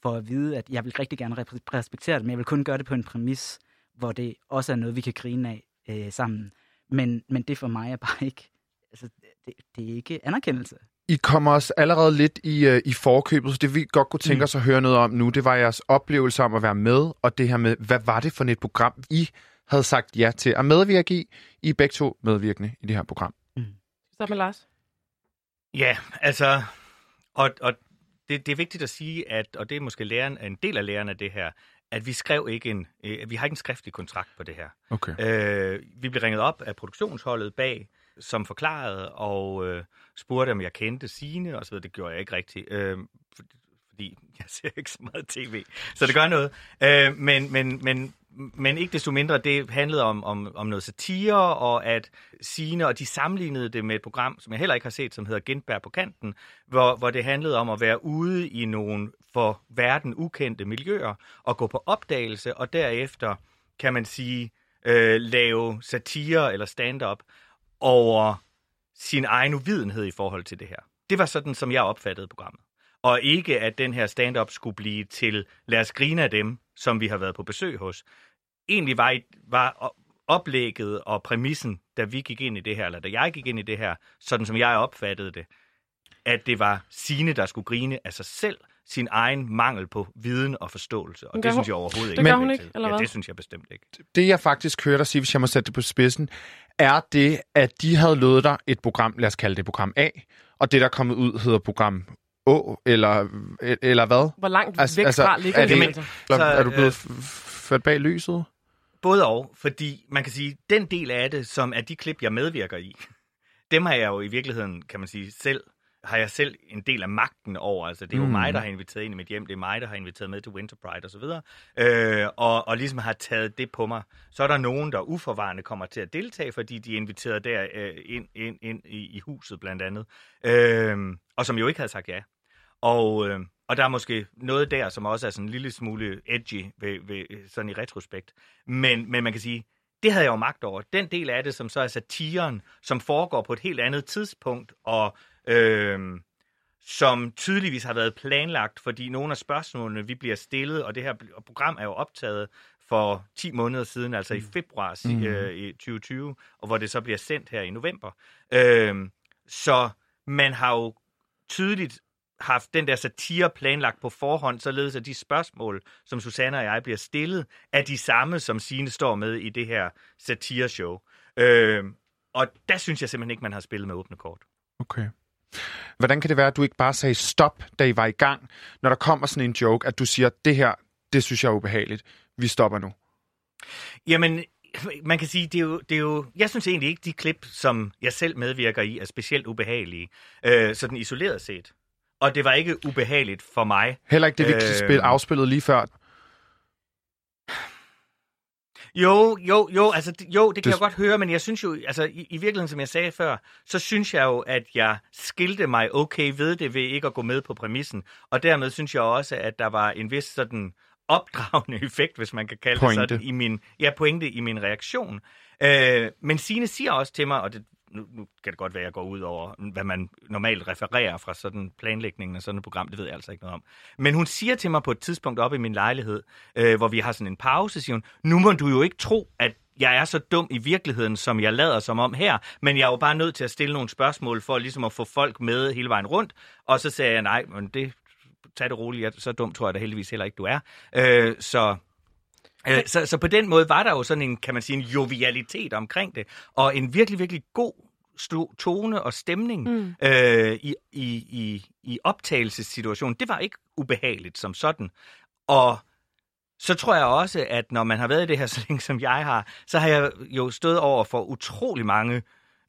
får at vide, at jeg vil rigtig gerne respektere det, men jeg vil kun gøre det på en præmis, hvor det også er noget, vi kan grine af øh, sammen. Men, men det for mig er bare ikke, altså, det, det er ikke anerkendelse. I kommer os allerede lidt i, øh, i forkøbet, så det vi godt kunne tænke Mm. os at høre noget om nu, det var jeres oplevelse om at være med, og det her med, hvad var det for et program, I havde sagt ja til at medvirke i? I er begge to medvirkende i det her program. Så med Lars. Ja, altså, og, og det, det er vigtigt at sige, at, og det er måske læren, en del af læren af det her, at vi skrev ikke en, øh, vi har ikke en skriftlig kontrakt på det her. Okay. Øh, vi blev ringet op af produktionsholdet bag, som forklarede og øh, spurgte, om jeg kendte Sine og så videre. Det gjorde jeg ikke rigtigt, øh, for, fordi jeg ser ikke så meget tv, så det gør noget. Øh, men, men, men, men ikke desto mindre, det handlede om, om, om noget satire, og at Sine og de sammenlignede det med et program, som jeg heller ikke har set, som hedder Gentberg på kanten, hvor, hvor det handlede om at være ude i nogle for verden ukendte miljøer, og gå på opdagelse, og derefter, kan man sige, øh, lave satire eller stand-up over sin egen uvidenhed i forhold til det her. Det var sådan, som jeg opfattede programmet. Og ikke, at den her stand-up skulle blive til, lad os grine af dem, som vi har været på besøg hos. Egentlig var, var oplægget og præmissen, da vi gik ind i det her, eller da jeg gik ind i det her, sådan som jeg opfattede det, at det var sine, der skulle grine af sig selv, sin egen mangel på viden og forståelse. Og gør det synes jeg overhovedet det ikke. gør er hun ikke, eller ja, hvad? det synes jeg bestemt ikke. Det jeg faktisk hørte dig sige, hvis jeg må sætte det på spidsen, er det, at de havde lovet dig et program, lad os kalde det program A, og det, der er kommet ud, hedder program Å, eller, eller hvad? Hvor langt Altså- væk altså, fra ligger er det? det- altså? Så, er du blevet øh, ført bag lyset? Både og, fordi man kan sige, den del af det, som er de klip, jeg medvirker i, dem har jeg jo i virkeligheden, kan man sige, selv har jeg selv en del af magten over. Altså, det er jo Mm. mig, der har inviteret ind i mit hjem. Det er mig, der har inviteret med til Winter Pride osv. Øh, og, og ligesom har taget det på mig. Så er der nogen, der uforvarende kommer til at deltage, fordi de er inviteret der øh, ind, ind, ind i, i huset blandt andet. Øh, og som jo ikke havde sagt ja. Og, øh, og der er måske noget der, som også er sådan en lille smule edgy ved, ved, sådan i retrospekt. Men, men man kan sige, det havde jeg jo magt over. Den del af det, som så er satiren, som foregår på et helt andet tidspunkt, og øh, som tydeligvis har været planlagt, fordi nogle af spørgsmålene, vi bliver stillet, og det her program er jo optaget for 10 måneder siden, altså i februar Mm. øh, i 2020, og hvor det så bliver sendt her i november. Øh, så man har jo tydeligt haft den der satire planlagt på forhånd, således at de spørgsmål, som Susanne og jeg bliver stillet, er de samme, som Signe står med i det her satireshow. Øh, og der synes jeg simpelthen ikke, man har spillet med åbne kort. Okay. Hvordan kan det være, at du ikke bare sagde stop, da I var i gang, når der kommer sådan en joke, at du siger, det her, det synes jeg er ubehageligt. Vi stopper nu. Jamen, man kan sige, det er, jo, det er jo... Jeg synes egentlig ikke, de klip, som jeg selv medvirker i, er specielt ubehagelige. Øh, sådan isoleret set. Og det var ikke ubehageligt for mig. Heller ikke det, vi Øh. spil, afspillede lige før. Jo, jo, jo, altså, jo, det kan Det- jeg godt høre, men jeg synes jo, altså, i, i virkeligheden, som jeg sagde før, så synes jeg jo, at jeg skilte mig okay ved det ved ikke at gå med på præmissen. Og dermed synes jeg også, at der var en vis sådan opdragende effekt, hvis man kan kalde Pointe. det sådan, i min, ja, pointe i min reaktion. Øh, men Signe siger også til mig, og det, nu, nu kan det godt være, at jeg går ud over, hvad man normalt refererer fra sådan planlægningen af sådan et program, det ved jeg altså ikke noget om. Men hun siger til mig på et tidspunkt op i min lejlighed, øh, hvor vi har sådan en pause, siger hun, nu må du jo ikke tro, at jeg er så dum i virkeligheden, som jeg lader som om her, men jeg er jo bare nødt til at stille nogle spørgsmål for ligesom at få folk med hele vejen rundt. Og så sagde jeg, nej, men det, tag det roligt, jeg, så dum tror jeg da heldigvis heller ikke, du er. Øh, så så, så på den måde var der jo sådan en, kan man sige, en jovialitet omkring det, og en virkelig, virkelig god tone og stemning mm. øh, i, i, i, i optagelsessituationen. Det var ikke ubehageligt som sådan. Og så tror jeg også, at når man har været i det her så længe, som jeg har, så har jeg jo stået over for utrolig mange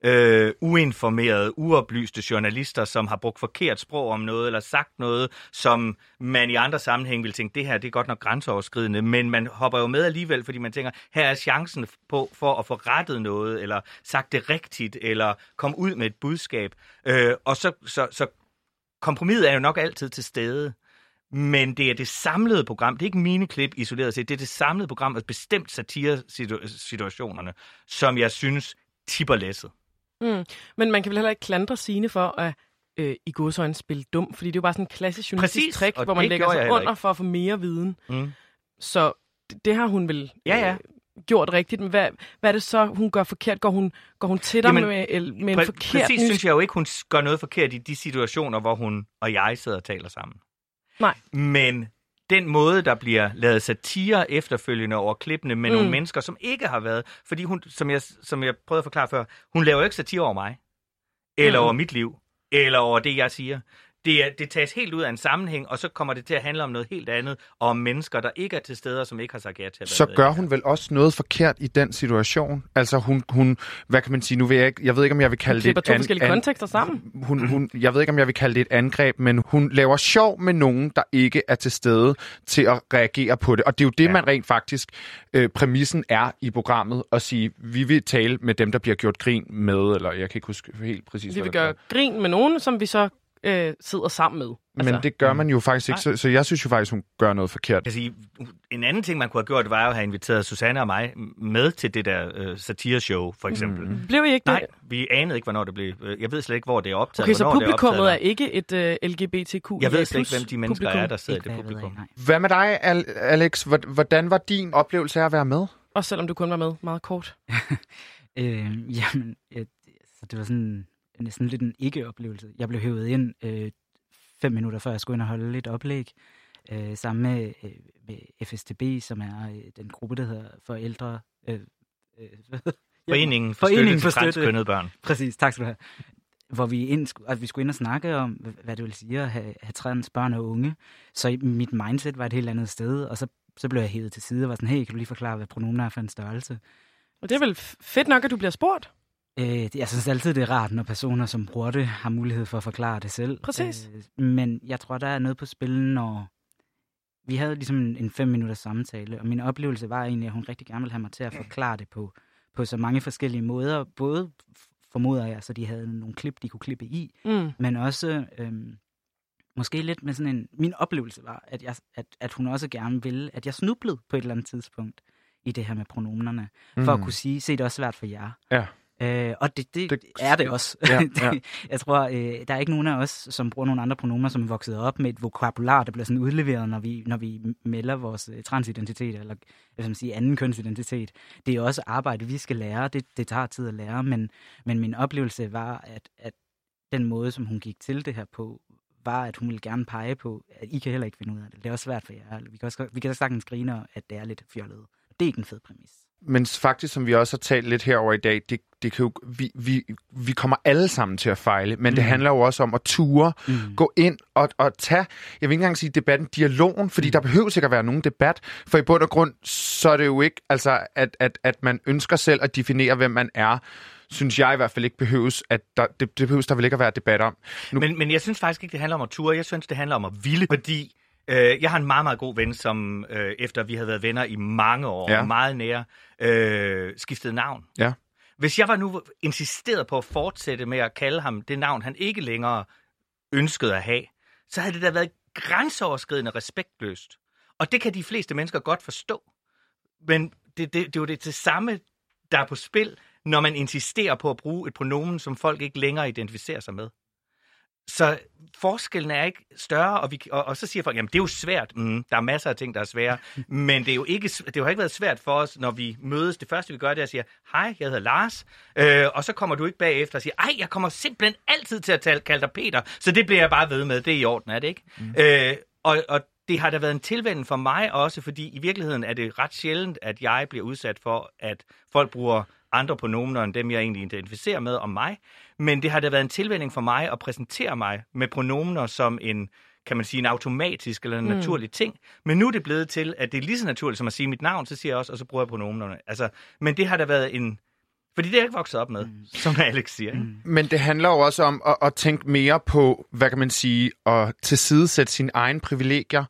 øh, uinformerede, uoplyste journalister, som har brugt forkert sprog om noget, eller sagt noget, som man i andre sammenhæng vil tænke, det her det er godt nok grænseoverskridende, men man hopper jo med alligevel, fordi man tænker, her er chancen på, for at få rettet noget, eller sagt det rigtigt, eller komme ud med et budskab. Øh, og så, så, så kompromiset er jo nok altid til stede. Men det er det samlede program, det er ikke mine klip isoleret set, det er det samlede program, og bestemt satire-situationerne, som jeg synes tipper læsset. Mm. Men man kan vel heller ikke klandre sine for at øh, i godsøjne spille dum, fordi det er jo bare sådan en klassisk journalistisk Præcis, trick, hvor man lægger sig under for at få mere viden. Mm. Så det, det har hun vel Ja, ja. Øh, gjort rigtigt. Men hvad, hvad er det så, hun gør forkert? Går hun, går hun til dig Jamen, med, med en Præ- forkert præcis synes jeg jo ikke, hun gør noget forkert i de situationer, hvor hun og jeg sidder og taler sammen. Nej. Men den måde, der bliver lavet satire efterfølgende over klippene med mm. nogle mennesker, som ikke har været... Fordi hun, som jeg, som jeg prøvede at forklare før, hun laver jo ikke satire over mig. Eller Mm. over mit liv. Eller over det, jeg siger. Det, det tages helt ud af en sammenhæng, og så kommer det til at handle om noget helt andet, og om mennesker, der ikke er til stede, og som ikke har sagt ja til at være Så gør hun vel også noget forkert i den situation? Altså hun, hun hvad kan man sige, nu ved jeg ikke, jeg ved ikke, om jeg vil kalde det klipper et to an- forskellige an- kontekster sammen. hun, hun, jeg ved ikke, om jeg vil kalde det et angreb, men hun laver sjov med nogen, der ikke er til stede til at reagere på det. Og det er jo det, Ja. man rent faktisk, øh, præmissen er i programmet, at sige, vi vil tale med dem, der bliver gjort grin med, eller jeg kan ikke huske helt præcis, Vi vil det gøre grin med nogen, som vi så øh, sidder sammen med. Altså, Men det gør man jo faktisk ikke, så, så jeg synes jo faktisk, hun gør noget forkert. Jeg kan sige, en anden ting, man kunne have gjort, var jo at have inviteret Susanne og mig med til det der øh, satireshow, for eksempel. Mm. Blev I ikke Nej, det? vi anede ikke, hvornår det blev. øh, Jeg ved slet ikke, hvor det er optaget. Okay, så det er publikummet er optaget. ikke et øh, LGBTQ. Jeg ved slet ikke, hvem de mennesker publikum. er, der sidder i Ikke, det jeg ved af, publikum. Hvad med dig, Al- Alex? Hvor- Hvordan var din oplevelse af at være med? Også selvom du kun var med meget kort. Øh, jamen, øh, så det var sådan næsten lidt en ikke-oplevelse. Jeg blev hævet ind øh, fem minutter før jeg skulle ind og holde lidt oplæg, øh, sammen med, øh, med FSTB, som er øh, den gruppe, der hedder Forældre... Øh, øh, Foreningen for Foreningen for støtte. børn. Præcis, tak skal du have. Hvor vi, ind, sku- at vi skulle ind og snakke om, hva- hvad det vil sige at have, have trans børn og unge. Så mit mindset var et helt andet sted, og så, så blev jeg hævet til side og var sådan, hey, kan du lige forklare, hvad pronomener er for en størrelse? Og det er vel fedt nok, at du bliver spurgt. Øh, det- jeg synes altid, det er rart, når personer, som bruger det, har mulighed for at forklare det selv. Præcis. Øh, men jeg tror, der er noget på spil, når... Vi havde ligesom en, en fem minutters samtale, og min oplevelse var egentlig, at hun rigtig gerne ville have mig til at forklare det på, på så mange forskellige måder. Både formoder jeg, så de havde nogle klip, de kunne klippe i, Mm. men også øhm, måske lidt med sådan en... Min oplevelse var, at, jeg, at, at hun også gerne ville, at jeg snublede på et eller andet tidspunkt i det her med pronomenerne, mm. for at kunne sige, se det er også svært for jer. Ja. Øh, og det, det, Det- er det også. Ja, ja. jeg tror, øh, der er ikke nogen af os, som bruger nogle andre pronomer, som er vokset op med et vokabular, der bliver sådan udleveret, når vi, når vi melder vores øh, transidentitet, eller skal man sige, anden kønsidentitet. Det er også arbejde, vi skal lære. Det, det tager tid at lære, men, men min oplevelse var, at, at den måde, som hun gik til det her på, var, at hun ville gerne pege på, at I kan heller ikke finde ud af det. Det er også svært for jer. Vi kan, også, vi kan sagtens grine, at det er lidt fjollet. Det er ikke en fed præmis. Men faktisk, som vi også har talt lidt herover i dag, det, det kan jo, vi, vi, vi kommer alle sammen til at fejle, men mm. det handler jo også om at ture, Mm. gå ind og, og tage, jeg vil ikke engang sige debatten, dialogen, fordi mm. der behøver sikkert være nogen debat, for i bund og grund, så er det jo ikke, altså, at, at, at man ønsker selv at definere, hvem man er, synes jeg i hvert fald ikke behøves, at der, det, det behøves der vel ikke at være debat om. Nu- Men, men jeg synes faktisk ikke, det handler om at ture. Jeg synes, det handler om at ville, fordi Øh, jeg har en meget, meget god ven, som øh, efter vi havde været venner i mange år, Ja. meget nære, øh, skiftede navn. Ja. Hvis jeg var nu insisteret på at fortsætte med at kalde ham det navn, han ikke længere ønskede at have, så havde det da været grænseoverskridende respektløst. Og det kan de fleste mennesker godt forstå. Men det, det, det er jo det, det samme, der er på spil, når man insisterer på at bruge et pronomen, som folk ikke længere identificerer sig med. Så forskellen er ikke større, og, vi, og, og så siger folk, jamen det er jo svært. Mm, der er masser af ting, der er svære. Men det, er jo ikke, det har ikke været svært for os, når vi mødes. Det første, vi gør, det er at sige, hej, jeg hedder Lars. Øh, og så kommer du ikke bagefter og siger, ej, jeg kommer simpelthen altid til at tale, kalde dig Peter. Så det bliver jeg bare ved med. Det er i orden, er det ikke? Mm. Øh, og, og det har da været en tilvænding for mig også, fordi i virkeligheden er det ret sjældent, at jeg bliver udsat for, at folk bruger andre pronomener end dem, jeg egentlig identificerer med om mig. Men det har da været en tilvænding for mig at præsentere mig med pronomener som en, kan man sige, en automatisk eller en mm. naturlig ting. Men nu er det blevet til, at det er lige så naturligt som at sige mit navn, så siger jeg også, og så bruger jeg pronomenerne. Altså, men det har da været en... Fordi det er jeg ikke vokset op med, mm. som Alex siger. Ikke? Mm. Men det handler jo også om at, at tænke mere på, hvad kan man sige, at tilsidesætte sine egne privilegier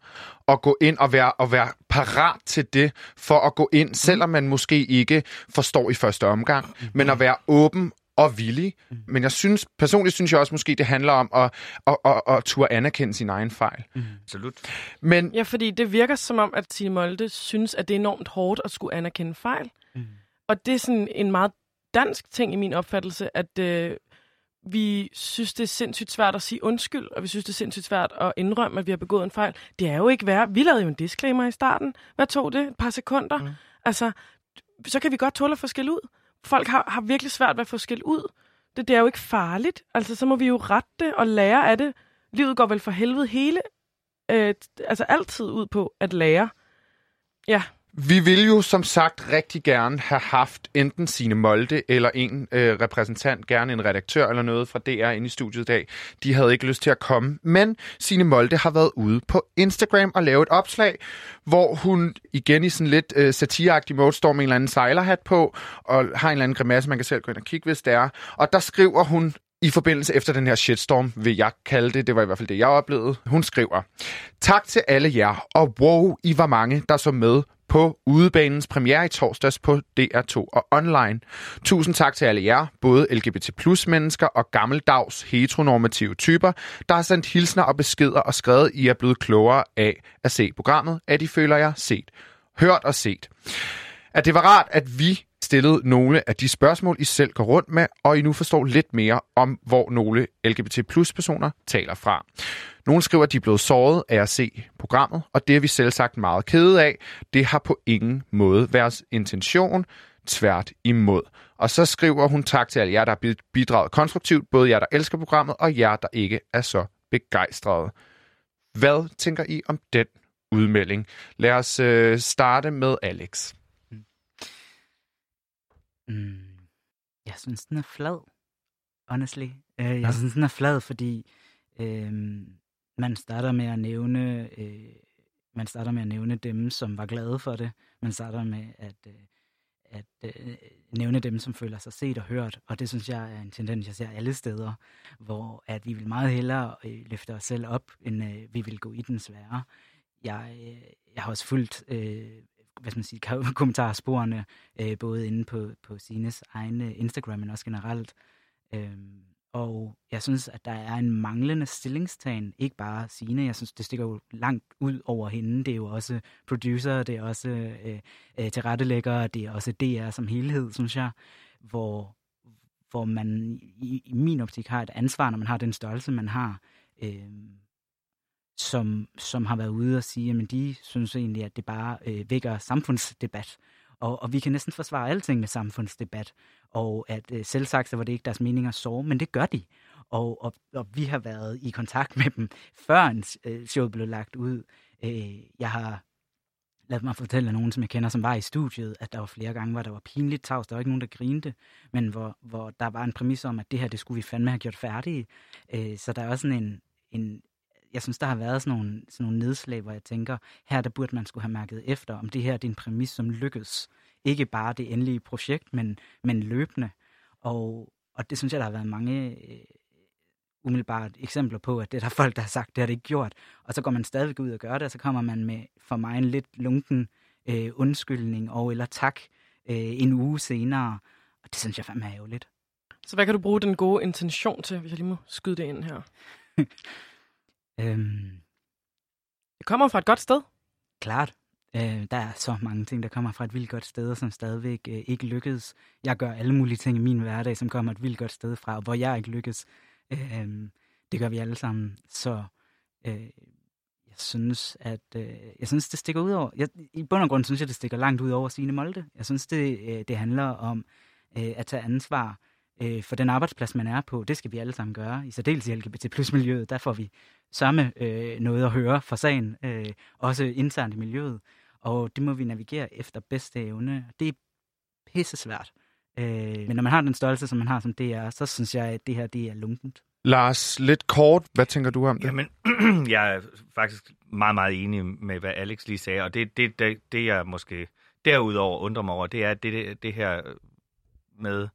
og gå ind og være, og være parat til det, for at gå ind, selvom man måske ikke forstår i første omgang, men at være åben og villig. Men jeg synes, personligt synes jeg også måske, det handler om at, at, at, at turde anerkende sin egen fejl. Absolut. Men Ja, fordi det virker som om, at Tine Molde synes, at det er enormt hårdt at skulle anerkende fejl. Mm. Og det er sådan en meget dansk ting i min opfattelse, at øh, vi synes, det er sindssygt svært at sige undskyld, og vi synes, det er sindssygt svært at indrømme, at vi har begået en fejl. Det er jo ikke værd. Vi lavede jo en disclaimer i starten. Hvad tog det? Et par sekunder? Mm. Altså, så kan vi godt tåle at få skæld ud. Folk har, har virkelig svært ved at få skilt ud. Det, det er jo ikke farligt. Altså, så må vi jo rette det og lære af det. Livet går vel for helvede hele, øh, altså altid ud på at lære. Ja, vi vil jo som sagt rigtig gerne have haft enten Sine Molde eller en øh, repræsentant, gerne en redaktør eller noget fra DR ind i studiet i dag. De havde ikke lyst til at komme, men Sine Molde har været ude på Instagram og lavet et opslag, hvor hun igen i sådan lidt øh, satireagtig mode står med en eller anden sejlerhat på og har en eller anden grimasse, man kan selv gå ind og kigge, hvis det er. Og der skriver hun i forbindelse efter den her shitstorm, vil jeg kalde det, det var i hvert fald det, jeg oplevede. Hun skriver, tak til alle jer, og wow, I var mange, der så med på udebanens premiere i torsdags på DR2 og online. Tusind tak til alle jer, både LGBT plus mennesker og gammeldags heteronormative typer, der har sendt hilsner og beskeder og skrevet, I er blevet klogere af at se programmet, at I føler jer set, hørt og set. At det var rart, at vi stillet nogle af de spørgsmål, I selv går rundt med, og I nu forstår lidt mere om, hvor nogle LGBT plus personer taler fra. Nogle skriver, at de er blevet såret af at se programmet, og det er vi selv sagt meget kede af. Det har på ingen måde været intention, tvært imod. Og så skriver hun tak til alle jer, der har bidraget konstruktivt, både jer, der elsker programmet, og jer, der ikke er så begejstrede. Hvad tænker I om den udmelding? Lad os øh, starte med Alex. Mm, jeg synes, den er flad, honestly. Uh, jeg ja. synes, den er flad, fordi øh, man starter med at nævne øh, man starter med at nævne dem, som var glade for det. Man starter med at, øh, at øh, nævne dem, som føler sig set og hørt. Og det synes jeg er en tendens, jeg ser alle steder, hvor at vi vil meget hellere øh, løfte os selv op, end øh, vi vil gå i den svære. Jeg, øh, jeg har også fulgt øh, hvad skal man sige, kommentarsporene, øh, både inde på, på Sines egne øh, Instagram, men også generelt. Øh, og jeg synes, at der er en manglende stillingstagen, ikke bare Sine. Jeg synes, det stikker jo langt ud over hende. Det er jo også producer, det er også øh, øh, tilrettelægger, det er også DR som helhed, synes jeg, hvor, hvor man i, i min optik har et ansvar, når man har den størrelse, man har. Øh, som, som har været ude og sige, at de synes egentlig, at det bare øh, vækker samfundsdebat. Og, og vi kan næsten forsvare alting med samfundsdebat. Og at øh, selv sagt, så var det ikke deres mening at sove, men det gør de. Og, og, og vi har været i kontakt med dem, før øh, showet blev lagt ud. Øh, jeg har lad mig fortælle af nogen, som jeg kender, som var i studiet, at der var flere gange, hvor der var pinligt tavs. Der var ikke nogen, der grinte, men hvor, hvor der var en præmis om, at det her, det skulle vi fandme have gjort færdigt. Øh, så der er også sådan en, en, jeg synes, der har været sådan nogle, sådan nogle nedslag, hvor jeg tænker, her der burde man skulle have mærket efter, om det her det er en præmis, som lykkes. Ikke bare det endelige projekt, men, men løbende. Og, og det synes jeg, der har været mange øh, umiddelbart eksempler på, at det er der folk, der har sagt, det har det ikke gjort. Og så går man stadigvæk ud og gør det, og så kommer man med for mig en lidt lunken øh, undskyldning og eller tak øh, en uge senere. Og det synes jeg fandme er ærgerligt. Så hvad kan du bruge den gode intention til, hvis jeg lige må skyde det ind her? Øhm, Det kommer fra et godt sted. klart, øh, der er så mange ting, der kommer fra et vildt godt sted, og som stadigvæk øh, ikke lykkedes. Jeg gør alle mulige ting i min hverdag, som kommer et vildt godt sted fra, og hvor jeg ikke lykkes. Øh, det gør vi alle sammen. Så øh, jeg synes, at øh, jeg synes, det stikker ud over. Jeg, I bund og grund synes jeg, det stikker langt ud over sine Molde. Jeg synes, det, øh, det handler om øh, at tage ansvar øh, for den arbejdsplads, man er på. Det skal vi alle sammen gøre. I særdeles i LGBT plus miljøet, der får vi samme øh, noget at høre for sagen, øh, også internt i miljøet. Og det må vi navigere efter bedste evne. Det er pisse svært. Øh, men når man har den størrelse, som man har som DR, så synes jeg, at det her det er lunkent. Lars, lidt kort, hvad tænker du om det? Jamen, jeg er faktisk meget, meget enig med, hvad Alex lige sagde, og det, det, det, det jeg måske derudover undrer mig over, det er det, det, det her med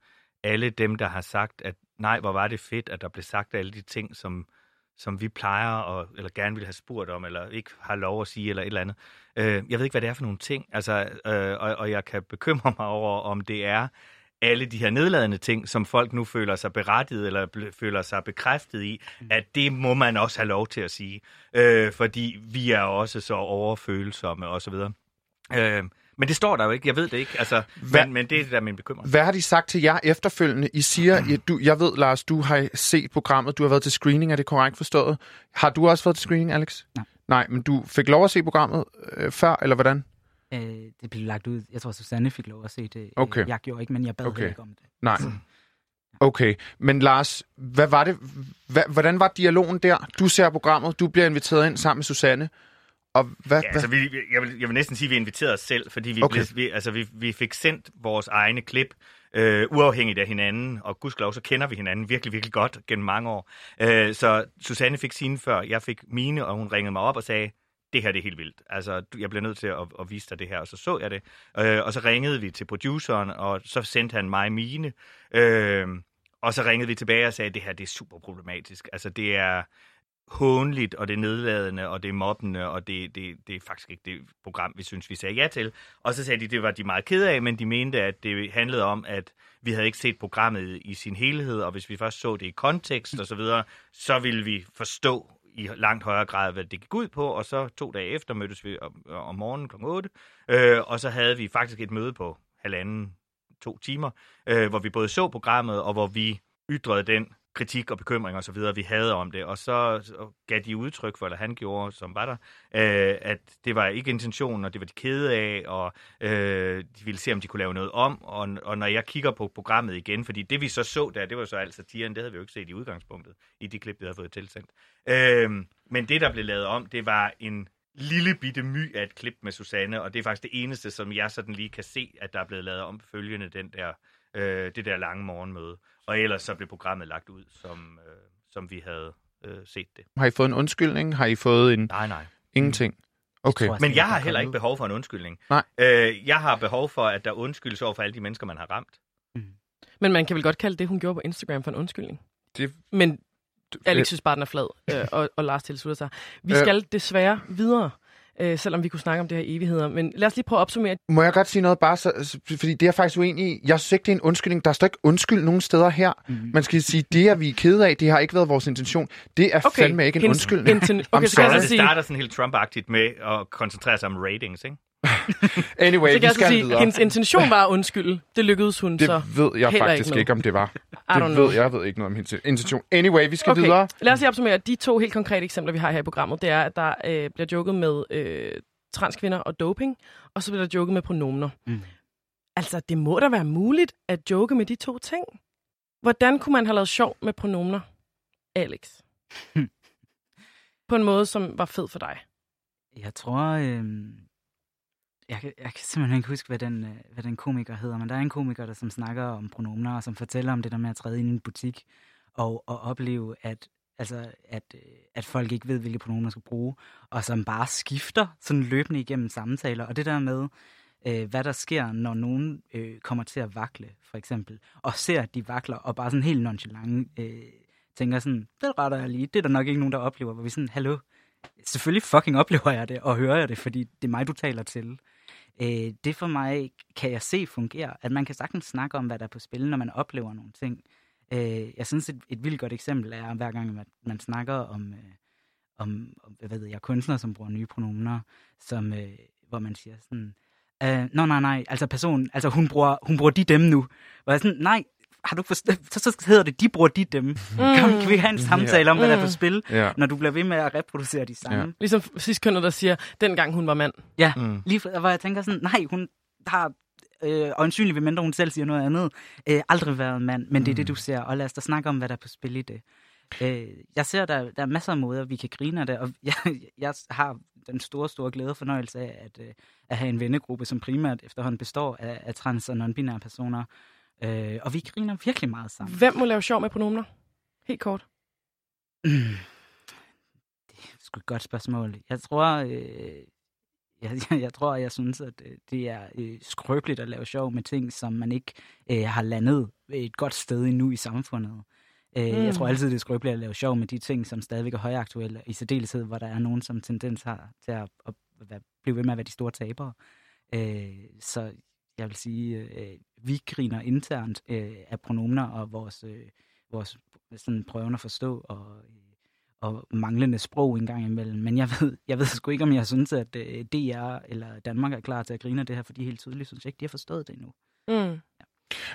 alle dem, der har sagt, at nej, hvor var det fedt, at der blev sagt alle de ting, som, som vi plejer, og, eller gerne vil have spurgt om, eller ikke har lov at sige, eller et eller andet. Øh, jeg ved ikke, hvad det er for nogle ting, altså, øh, og, og jeg kan bekymre mig over, om det er alle de her nedladende ting, som folk nu føler sig berettiget eller føler sig bekræftet i, at det må man også have lov til at sige, øh, fordi vi er også så overfølsomme videre. Øh, men det står der jo ikke, jeg ved det ikke, altså, Hvad- men, men det er det der er min bekymring. Hvad har de sagt til jer efterfølgende? I siger, at du, jeg ved, Lars, du har set programmet, du har været til screening, er det korrekt forstået? Har du også været til screening, Alex? Nej. Nej, men du fik lov at se programmet øh, før, eller hvordan? Øh, det blev lagt ud. Jeg tror, Susanne fik lov at se det. Øh, Okay. Jeg gjorde ikke, men jeg bad Okay. okay. ikke om det. Nej. Okay, men Lars, hvad var det, hvad, hvordan var dialogen der? Du ser programmet, du bliver inviteret ind sammen med Susanne, og hvad, Ja, altså, vi, jeg, vil, jeg vil næsten sige, at vi inviterede os selv, fordi vi, Okay. blev, vi, altså, vi, vi fik sendt vores egne klip, øh, uafhængigt af hinanden, og gudskelov, så kender vi hinanden virkelig, virkelig godt gennem mange år. Øh, så Susanne fik sine før, jeg fik mine, og hun ringede mig op og sagde, det her det er helt vildt. Altså, jeg bliver nødt til at, at vise dig det her, og så så jeg det. Øh, og så ringede vi til produceren, og så sendte han mig mine. Øh, og så ringede vi tilbage og sagde, det her det er super problematisk. Altså, det er hånligt, og det er nedladende, og det er mobbende, og det, det, det er faktisk ikke det program, vi synes, vi sagde ja til. Og så sagde de, det var de meget kede af, men de mente, at det handlede om, at vi havde ikke set programmet i sin helhed, og hvis vi først så det i kontekst og så videre, så ville vi forstå i langt højere grad, hvad det gik ud på, og så to dage efter mødtes vi om, om morgenen kl. 8, øh, og så havde vi faktisk et møde på halvanden, to timer, øh, hvor vi både så programmet, og hvor vi ytrede den kritik og bekymring og så videre, vi havde om det. Og så gav de udtryk for, eller han gjorde, som var der, øh, at det var ikke intentionen, og det var de kede af, og øh, de ville se, om de kunne lave noget om. Og, og når jeg kigger på programmet igen, fordi det vi så så der, det var så alt satiren, det havde vi jo ikke set i udgangspunktet, i de klip, vi havde fået tilsendt. Øh, men det, der blev lavet om, det var en lille bitte my af et klip med Susanne, og det er faktisk det eneste, som jeg sådan lige kan se, at der er blevet lavet om følgende den der, øh, det der lange morgenmøde. Og ellers så blev programmet lagt ud, som, øh, som vi havde øh, set det. har I fået en undskyldning? Har I fået en Nej, nej. ingenting? Okay. tror jeg Men slet jeg har heller er ikke behov for en undskyldning. Nej. Øh, jeg har behov for, at der undskyldes over for alle de mennesker, man har ramt. Men man kan vel godt kalde det, hun gjorde på Instagram for en undskyldning. Det, Men Alex synes bare, den er flad, øh, og, og Lars tilslutter sig. Vi skal desværre videre, øh, selvom vi kunne snakke om det her i evigheder. Men lad os lige prøve at opsummere. Må jeg godt sige noget bare, så, fordi det er jeg faktisk uenig i. Jeg synes ikke, det er en undskyldning. Der står ikke undskyld nogen steder her. Mm. Man skal sige, det er vi er kede af, det har ikke været vores intention. Det er okay. fandme ikke en hendes- undskyldning. inten- I'm okay, så kan jeg så det sige, starter sådan helt Trump-agtigt med at koncentrere sig om ratings, ikke? Anyway, vi skal sige videre. hendes intention var at undskylde. Det lykkedes hun Det så. ved jeg heller faktisk ikke ikke, om det var. Det know. ved jeg, jeg ved ikke noget om hendes intention. Anyway, vi skal Okay, videre. lad os lige opsummere. De to helt konkrete eksempler, vi har her i programmet, det er, at der øh, bliver joket med øh, transkvinder og doping, og så bliver der joket med pronomener. Mm. Altså, det må da være muligt at joke med de to ting. Hvordan kunne man have lavet sjov med pronomener, Alex? På en måde, som var fed for dig. Jeg tror... Øh... Jeg, kan, jeg kan simpelthen ikke huske, hvad den, øh, hvad den komiker hedder, men der er en komiker, der som snakker om pronomener, og som fortæller om det der med at træde ind i en butik, og, og opleve, at, altså, at, øh, at folk ikke ved, hvilke pronomener skal bruge, og som bare skifter sådan løbende igennem samtaler. Og det der med, øh, hvad der sker, når nogen øh, kommer til at vakle, for eksempel, og ser, at de vakler, og bare sådan helt nonchalant øh, tænker sådan, det retter jeg lige. Det er der nok ikke nogen, der oplever, hvor vi sådan, hallo, selvfølgelig fucking oplever jeg det, og hører jeg det, fordi det er mig, du taler til. Øh, det for mig kan jeg se fungerer, at man kan sagtens snakke om, hvad der er på spil, når man oplever nogle ting. Øh, jeg synes, et, et vildt godt eksempel er, hver gang man, man snakker om, øh, om, om hvad ved jeg, kunstnere, som bruger nye pronomener, som, øh, hvor man siger sådan, øh, nå nej nej, altså personen, altså hun bruger, hun bruger de dem nu. Hvor jeg sådan, nej, har du forstået, så, så hedder det, de bruger de dem. Mm. Kan, kan vi have en samtale om, hvad der er på spil, Ja. når du bliver ved med at reproducere de samme? Ja. Ja, Ligesom sidst kønnet, der siger, dengang hun var mand. ja Mm. lige hvor jeg tænker sådan, nej, hun har øh, øjensynligt, ved mindre hun selv siger noget andet, øh, aldrig været en mand, men det er det, du ser, og lad os da snakke om, hvad der er på spil i det. Øh, jeg ser, der, der er masser af måder, vi kan grine af det, og jeg, jeg har den store, store glæde og fornøjelse af at, øh, at have en vennegruppe, som primært efterhånden består af, af trans- og non-binære personer. Øh, og vi griner virkelig meget sammen. Hvem må lave sjov med pronomener? Helt kort. Mm. Det er sgu et godt spørgsmål. Jeg tror, øh, jeg, jeg, jeg tror, jeg synes, at øh, det er øh, skrøbeligt at lave sjov med ting, som man ikke øh, har landet et godt sted endnu i samfundet. Øh, Mm. Jeg tror altid, det er skrøbeligt at lave sjov med de ting, som stadigvæk er højaktuelle, i særdeleshed, hvor der er nogen, som tendens har til at, at, at blive ved med at være de store tabere. Øh, så jeg vil sige, øh, vi griner internt øh, af pronomener og vores, øh, vores sådan prøven at forstå og, øh, og manglende sprog en gang imellem. Men jeg ved, jeg ved sgu ikke, om jeg synes, at øh, DR eller Danmark er klar til at grine af det her, for de helt tydeligt synes jeg ikke, de har forstået det endnu. Mm.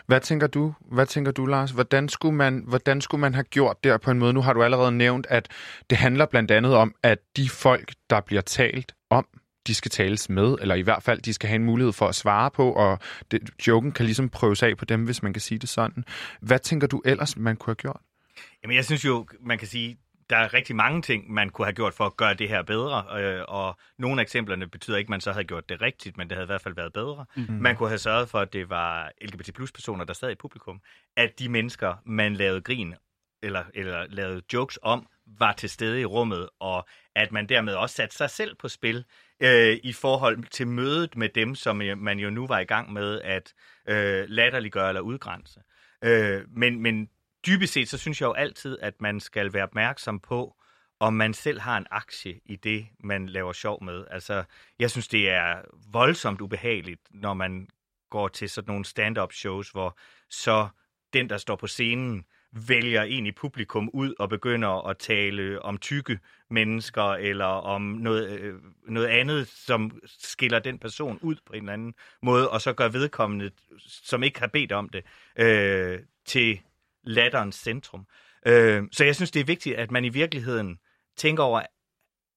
Hvad tænker du? Hvad tænker du, Lars? Hvordan skulle, man, hvordan skulle man have gjort der på en måde? Nu har du allerede nævnt, at det handler blandt andet om, at de folk, der bliver talt om, de skal tales med, eller i hvert fald, de skal have en mulighed for at svare på, og det, joken kan ligesom prøves af på dem, hvis man kan sige det sådan. Hvad tænker du ellers, man kunne have gjort? Jamen, jeg synes jo, man kan sige, der er rigtig mange ting, man kunne have gjort for at gøre det her bedre, øh, og nogle af eksemplerne betyder ikke, at man så havde gjort det rigtigt, men det havde i hvert fald været bedre. Mhm. Mm. Man kunne have sørget for, at det var LGBT plus personer, der sad i publikum, at de mennesker, man lavede grin eller, eller lavede jokes om, var til stede i rummet, og at man dermed også satte sig selv på spil øh, i forhold til mødet med dem, som øh, man jo nu var i gang med at øh, latterliggøre eller udgrænse. Øh, men, men dybest set, så synes jeg jo altid, at man skal være opmærksom på, om man selv har en aktie i det, man laver sjov med. Altså, jeg synes, det er voldsomt ubehageligt, når man går til sådan nogle stand-up shows, hvor så den, der står på scenen, vælger en i publikum ud og begynder at tale om tykke mennesker, eller om noget, øh, noget andet, som skiller den person ud på en eller anden måde, og så gør vedkommende, som ikke har bedt om det, øh, til latterens centrum. Øh, så jeg synes, det er vigtigt, at man i virkeligheden tænker over,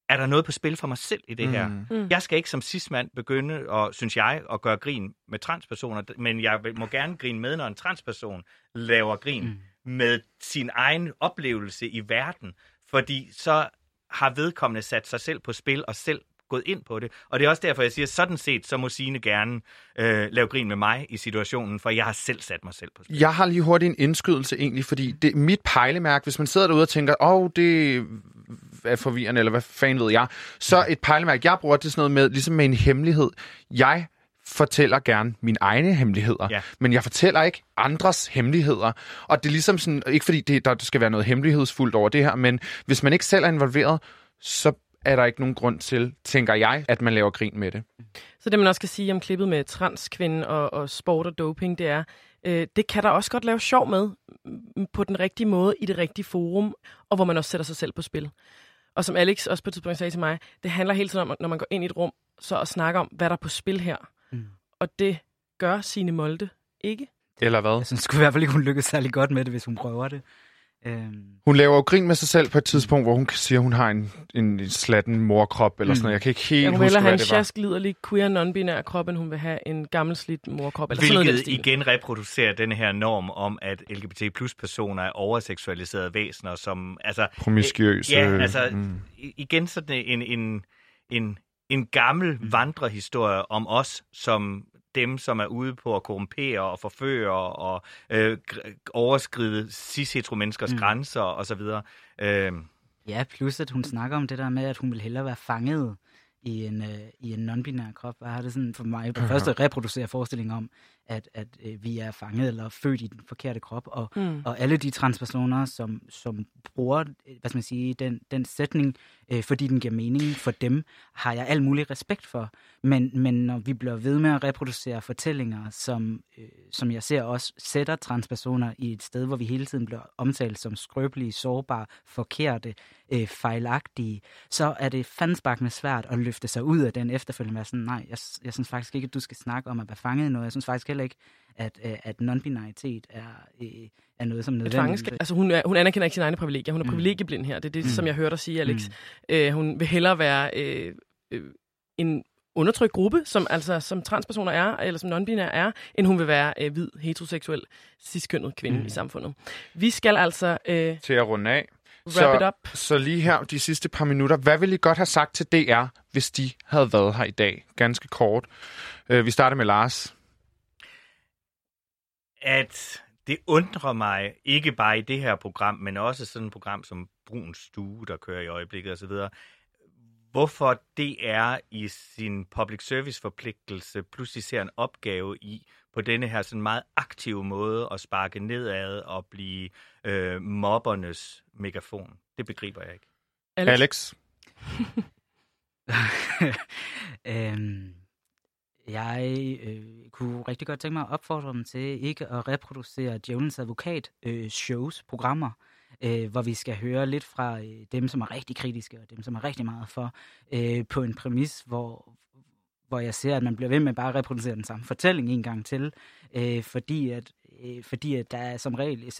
er der noget på spil for mig selv i det her? Mm. Mm. Jeg skal ikke som cismand begynde, og, synes jeg, at gøre grin med transpersoner, men jeg må gerne grine med, når en transperson laver grin mm med sin egen oplevelse i verden, fordi så har vedkommende sat sig selv på spil og selv gået ind på det. Og det er også derfor, jeg siger, sådan set, så må Signe gerne øh, lave grin med mig i situationen, for jeg har selv sat mig selv på spil. Jeg har lige hurtigt en indskydelse egentlig, fordi det er mit pejlemærke, hvis man sidder derude og tænker, åh, oh, det er forvirrende, eller hvad fanden ved jeg, så et pejlemærke, jeg bruger det sådan noget med, ligesom med en hemmelighed. Jeg fortæller gerne mine egne hemmeligheder, Ja. men jeg fortæller ikke andres hemmeligheder. Og det er ligesom sådan, ikke fordi det, der skal være noget hemmelighedsfuldt over det her, men hvis man ikke selv er involveret, så er der ikke nogen grund til, tænker jeg, at man laver grin med det. Så det, man også kan sige om klippet med transkvinden og, og sport og doping, det er, øh, det kan der også godt lave sjov med mm, på den rigtige måde, i det rigtige forum, og hvor man også sætter sig selv på spil. Og som Alex også på et tidspunkt sagde til mig, det handler hele tiden om, når man går ind i et rum, så at snakke om, hvad der er på spil her. Og det gør sine Molde ikke. Eller hvad? Jeg synes sgu i hvert fald ikke, hun lykkes særlig godt med det, hvis hun prøver det. Øhm, Hun laver jo grin med sig selv på et tidspunkt, hvor hun siger, at hun har en, en slatten morkrop, eller Mm. sådan noget. Jeg kan ikke helt Ja, hun vil huske, have hvad en det var. sjask, liderlig, queer, non-binær krop, end hun vil have en gammel slidt morkrop. Eller sådan noget Hvilket igen reproducerer den her norm om, at LGBT plus personer er overseksualiserede væsener, som altså... Promiskuøse. Ja, altså mm. igen sådan en, en, en, en gammel Mm. vandrehistorie om os som dem, som er ude på at korrumpere og forføre og øh, overskride cis-hetero-menneskers Mm. grænser osv. Øh, Ja, plus at hun snakker om det der med, at hun vil hellere være fanget i en, øh, i en non-binær krop. Og har det sådan for mig det første reproducere forestillingen om, at, at øh, vi er fanget eller født i den forkerte krop. Og, Mm. og alle de transpersoner, som, som bruger øh, hvad skal man sige, den, den sætning, øh, fordi den giver mening for dem, har jeg al mulig respekt for. Men, men når vi bliver ved med at reproducere fortællinger, som, øh, som jeg ser også sætter transpersoner i et sted, hvor vi hele tiden bliver omtalt som skrøbelige, sårbare, forkerte, øh, fejlagtige, så er det fandsbak med svært at løfte sig ud af den efterfølgende sådan, nej, jeg, jeg synes faktisk ikke, at du skal snakke om at være fanget i noget. Jeg synes faktisk heller ikke, at, øh, at non-binaritet er, øh, er noget, som nødvendigt. Altså, hun, er, hun anerkender ikke sine egne privilegier. Hun er Mm. privilegieblind her. Det er det, Mm. som jeg hørte dig sige, Alex. Mm. Øh, hun vil hellere være øh, øh, en undertrykt gruppe, som altså som transpersoner er, eller som non-binære er, end hun vil være øh, hvid, heteroseksuel, ciskønnet kvinde Mm. i samfundet. Vi skal altså øh, Til at runde af. Wrap it up. Så lige her de sidste par minutter. Hvad ville I godt have sagt til DR, hvis de havde været her i dag? Ganske kort. Øh, vi starter med Lars. at det undrer mig, ikke bare i det her program, men også sådan et program som Brun Stue, der kører i øjeblikket osv., hvorfor DR i sin public service forpligtelse pludselig ser en opgave i på denne her sådan meget aktive måde at sparke nedad og blive øh, mobbernes megafon. Det begriber jeg ikke. Alex? Alex. øhm, jeg øh, kunne rigtig godt tænke mig at opfordre dem til ikke at reproducere Djævelens Advokat øh, shows, programmer, øh, hvor vi skal høre lidt fra øh, dem, som er rigtig kritiske, og dem, som er rigtig meget for, øh, på en præmis, hvor, hvor jeg ser, at man bliver ved med bare at reproducere den samme fortælling en gang til, øh, fordi at øh, fordi at der er som regel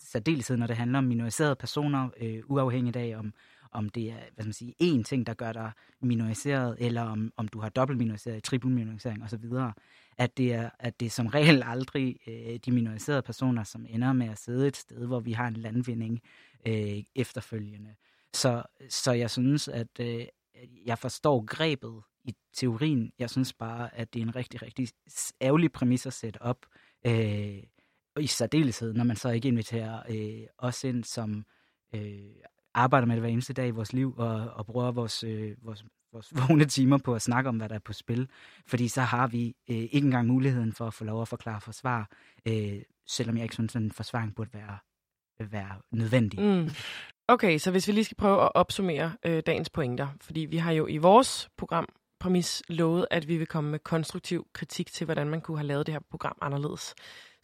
særdeleshed, når det handler om minoriserede personer, øh, uafhængigt af om, om det er hvad skal man sige, én ting, der gør dig minoriseret, eller om, om du har dobbelt minoriseret, trippel minorisering osv., at det er, at det er som regel aldrig øh, de minoriserede personer, som ender med at sidde et sted, hvor vi har en landvinding øh, efterfølgende. Så, så jeg synes, at øh, jeg forstår grebet i teorien. Jeg synes bare, at det er en rigtig, rigtig ærgerlig præmis at sætte op. Øh, og i særdeleshed, når man så ikke inviterer øh, os ind, som øh, arbejder med det hver eneste dag i vores liv, og, og bruger vores, øh, vores, vores vågne timer på at snakke om, hvad der er på spil. Fordi så har vi øh, ikke engang muligheden for at få lov at forklare forsvar, øh, selvom jeg ikke synes, at en forsvaring burde være, være nødvendig. Mm. Okay, så hvis vi lige skal prøve at opsummere øh, dagens pointer, fordi vi har jo i vores program præmis lovet, at vi vil komme med konstruktiv kritik til, hvordan man kunne have lavet det her program anderledes.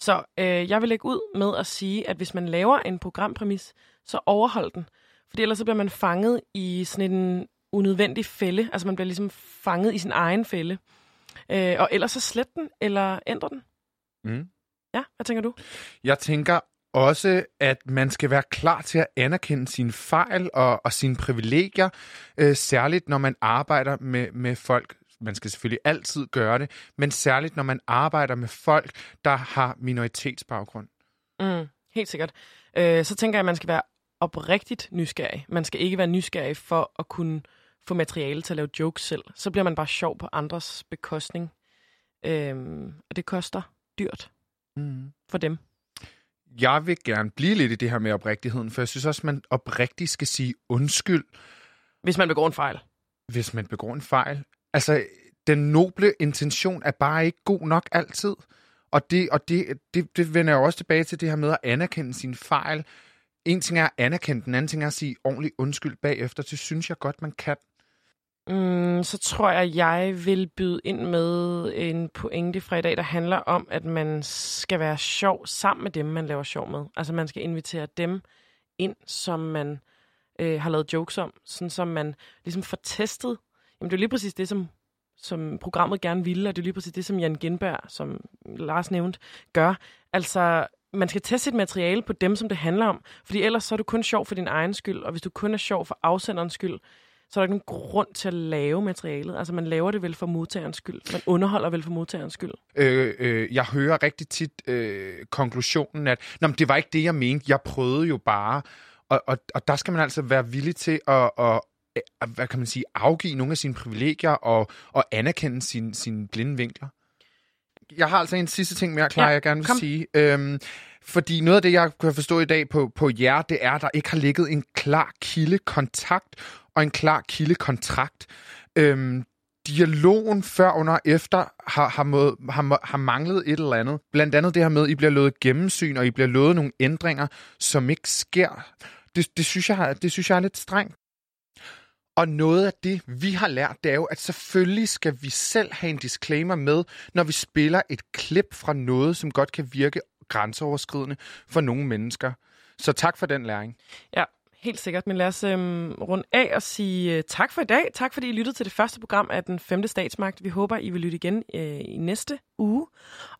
Så øh, jeg vil lægge ud med at sige, at hvis man laver en programpræmis, så overhold den. Fordi ellers så bliver man fanget i sådan en unødvendig fælde. Altså man bliver ligesom fanget i sin egen fælde. Øh, og ellers så slet den, eller ændre den. Mm. Ja, hvad tænker du? Jeg tænker også, at man skal være klar til at anerkende sine fejl og, og sine privilegier, øh, særligt når man arbejder med, med folk. Man skal selvfølgelig altid gøre det, men særligt når man arbejder med folk, der har minoritetsbaggrund. Mm, helt sikkert. Øh, så tænker jeg, at man skal være oprigtigt nysgerrig. Man skal ikke være nysgerrig for at kunne få materiale til at lave jokes selv. Så bliver man bare sjov på andres bekostning. Øhm, og det koster dyrt Mm. for dem. Jeg vil gerne blive lidt i det her med oprigtigheden, for jeg synes også, man oprigtigt skal sige undskyld, Hvis man begår en fejl. hvis man begår en fejl. Altså, den noble intention er bare ikke god nok altid. Og det, og det, det, det vender jeg jo også tilbage til det her med at anerkende sine fejl. En ting er at anerkende, den anden ting er at sige ordentligt undskyld bagefter. Det synes jeg godt, man kan. Mm, så tror jeg, jeg vil byde ind med en pointe fra i dag, der handler om, at man skal være sjov sammen med dem, man laver sjov med. Altså man skal invitere dem ind, som man øh, har lavet jokes om, sådan som man ligesom får testet. Jamen det er lige præcis det, som, som programmet gerne ville, og det er lige præcis det, som Jan Genberg, som Lars nævnte, gør. Altså man skal teste sit materiale på dem, som det handler om, fordi ellers så er du kun sjov for din egen skyld, og hvis du kun er sjov for afsenderens skyld, så er der ikke nogen grund til at lave materialet. Altså, man laver det vel for modtagerens skyld. Man underholder vel for modtagerens skyld. Øh, øh, jeg hører rigtig tit øh, konklusionen, at Nå, men det var ikke det, jeg mente. Jeg prøvede jo bare. Og, og, og der skal man altså være villig til at, at, at hvad kan man sige, afgive nogle af sine privilegier og, og anerkende sine, sine blinde vinkler. Jeg har altså en sidste ting mere, klar, Ja, ja, jeg gerne vil kom. sige. Øhm, fordi noget af det, jeg kan forstå i dag på, på jer, det er, at der ikke har ligget en klar kildekontakt og en klar kildekontrakt. Øhm, dialogen før, under og efter har, har, måde, har, har manglet et eller andet. Blandt andet det her med, at I bliver lovet gennemsyn, og I bliver lovet nogle ændringer, som ikke sker. Det, det, synes, jeg, det synes jeg er lidt strengt. Og noget af det, vi har lært, det er jo, at selvfølgelig skal vi selv have en disclaimer med, når vi spiller et klip fra noget, som godt kan virke grænseoverskridende for nogle mennesker. Så tak for den læring. Ja, helt sikkert. Men lad os øhm, runde af og sige øh, tak for i dag. Tak fordi I lyttede til det første program af Den Femte Statsmagt. Vi håber, I vil lytte igen øh, i næste uge.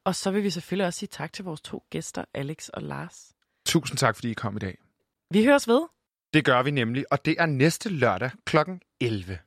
Og så vil vi selvfølgelig også sige tak til vores to gæster, Alex og Lars. Tusind tak, fordi I kom i dag. Vi høres ved. Det gør vi nemlig, og det er næste lørdag kl. 11.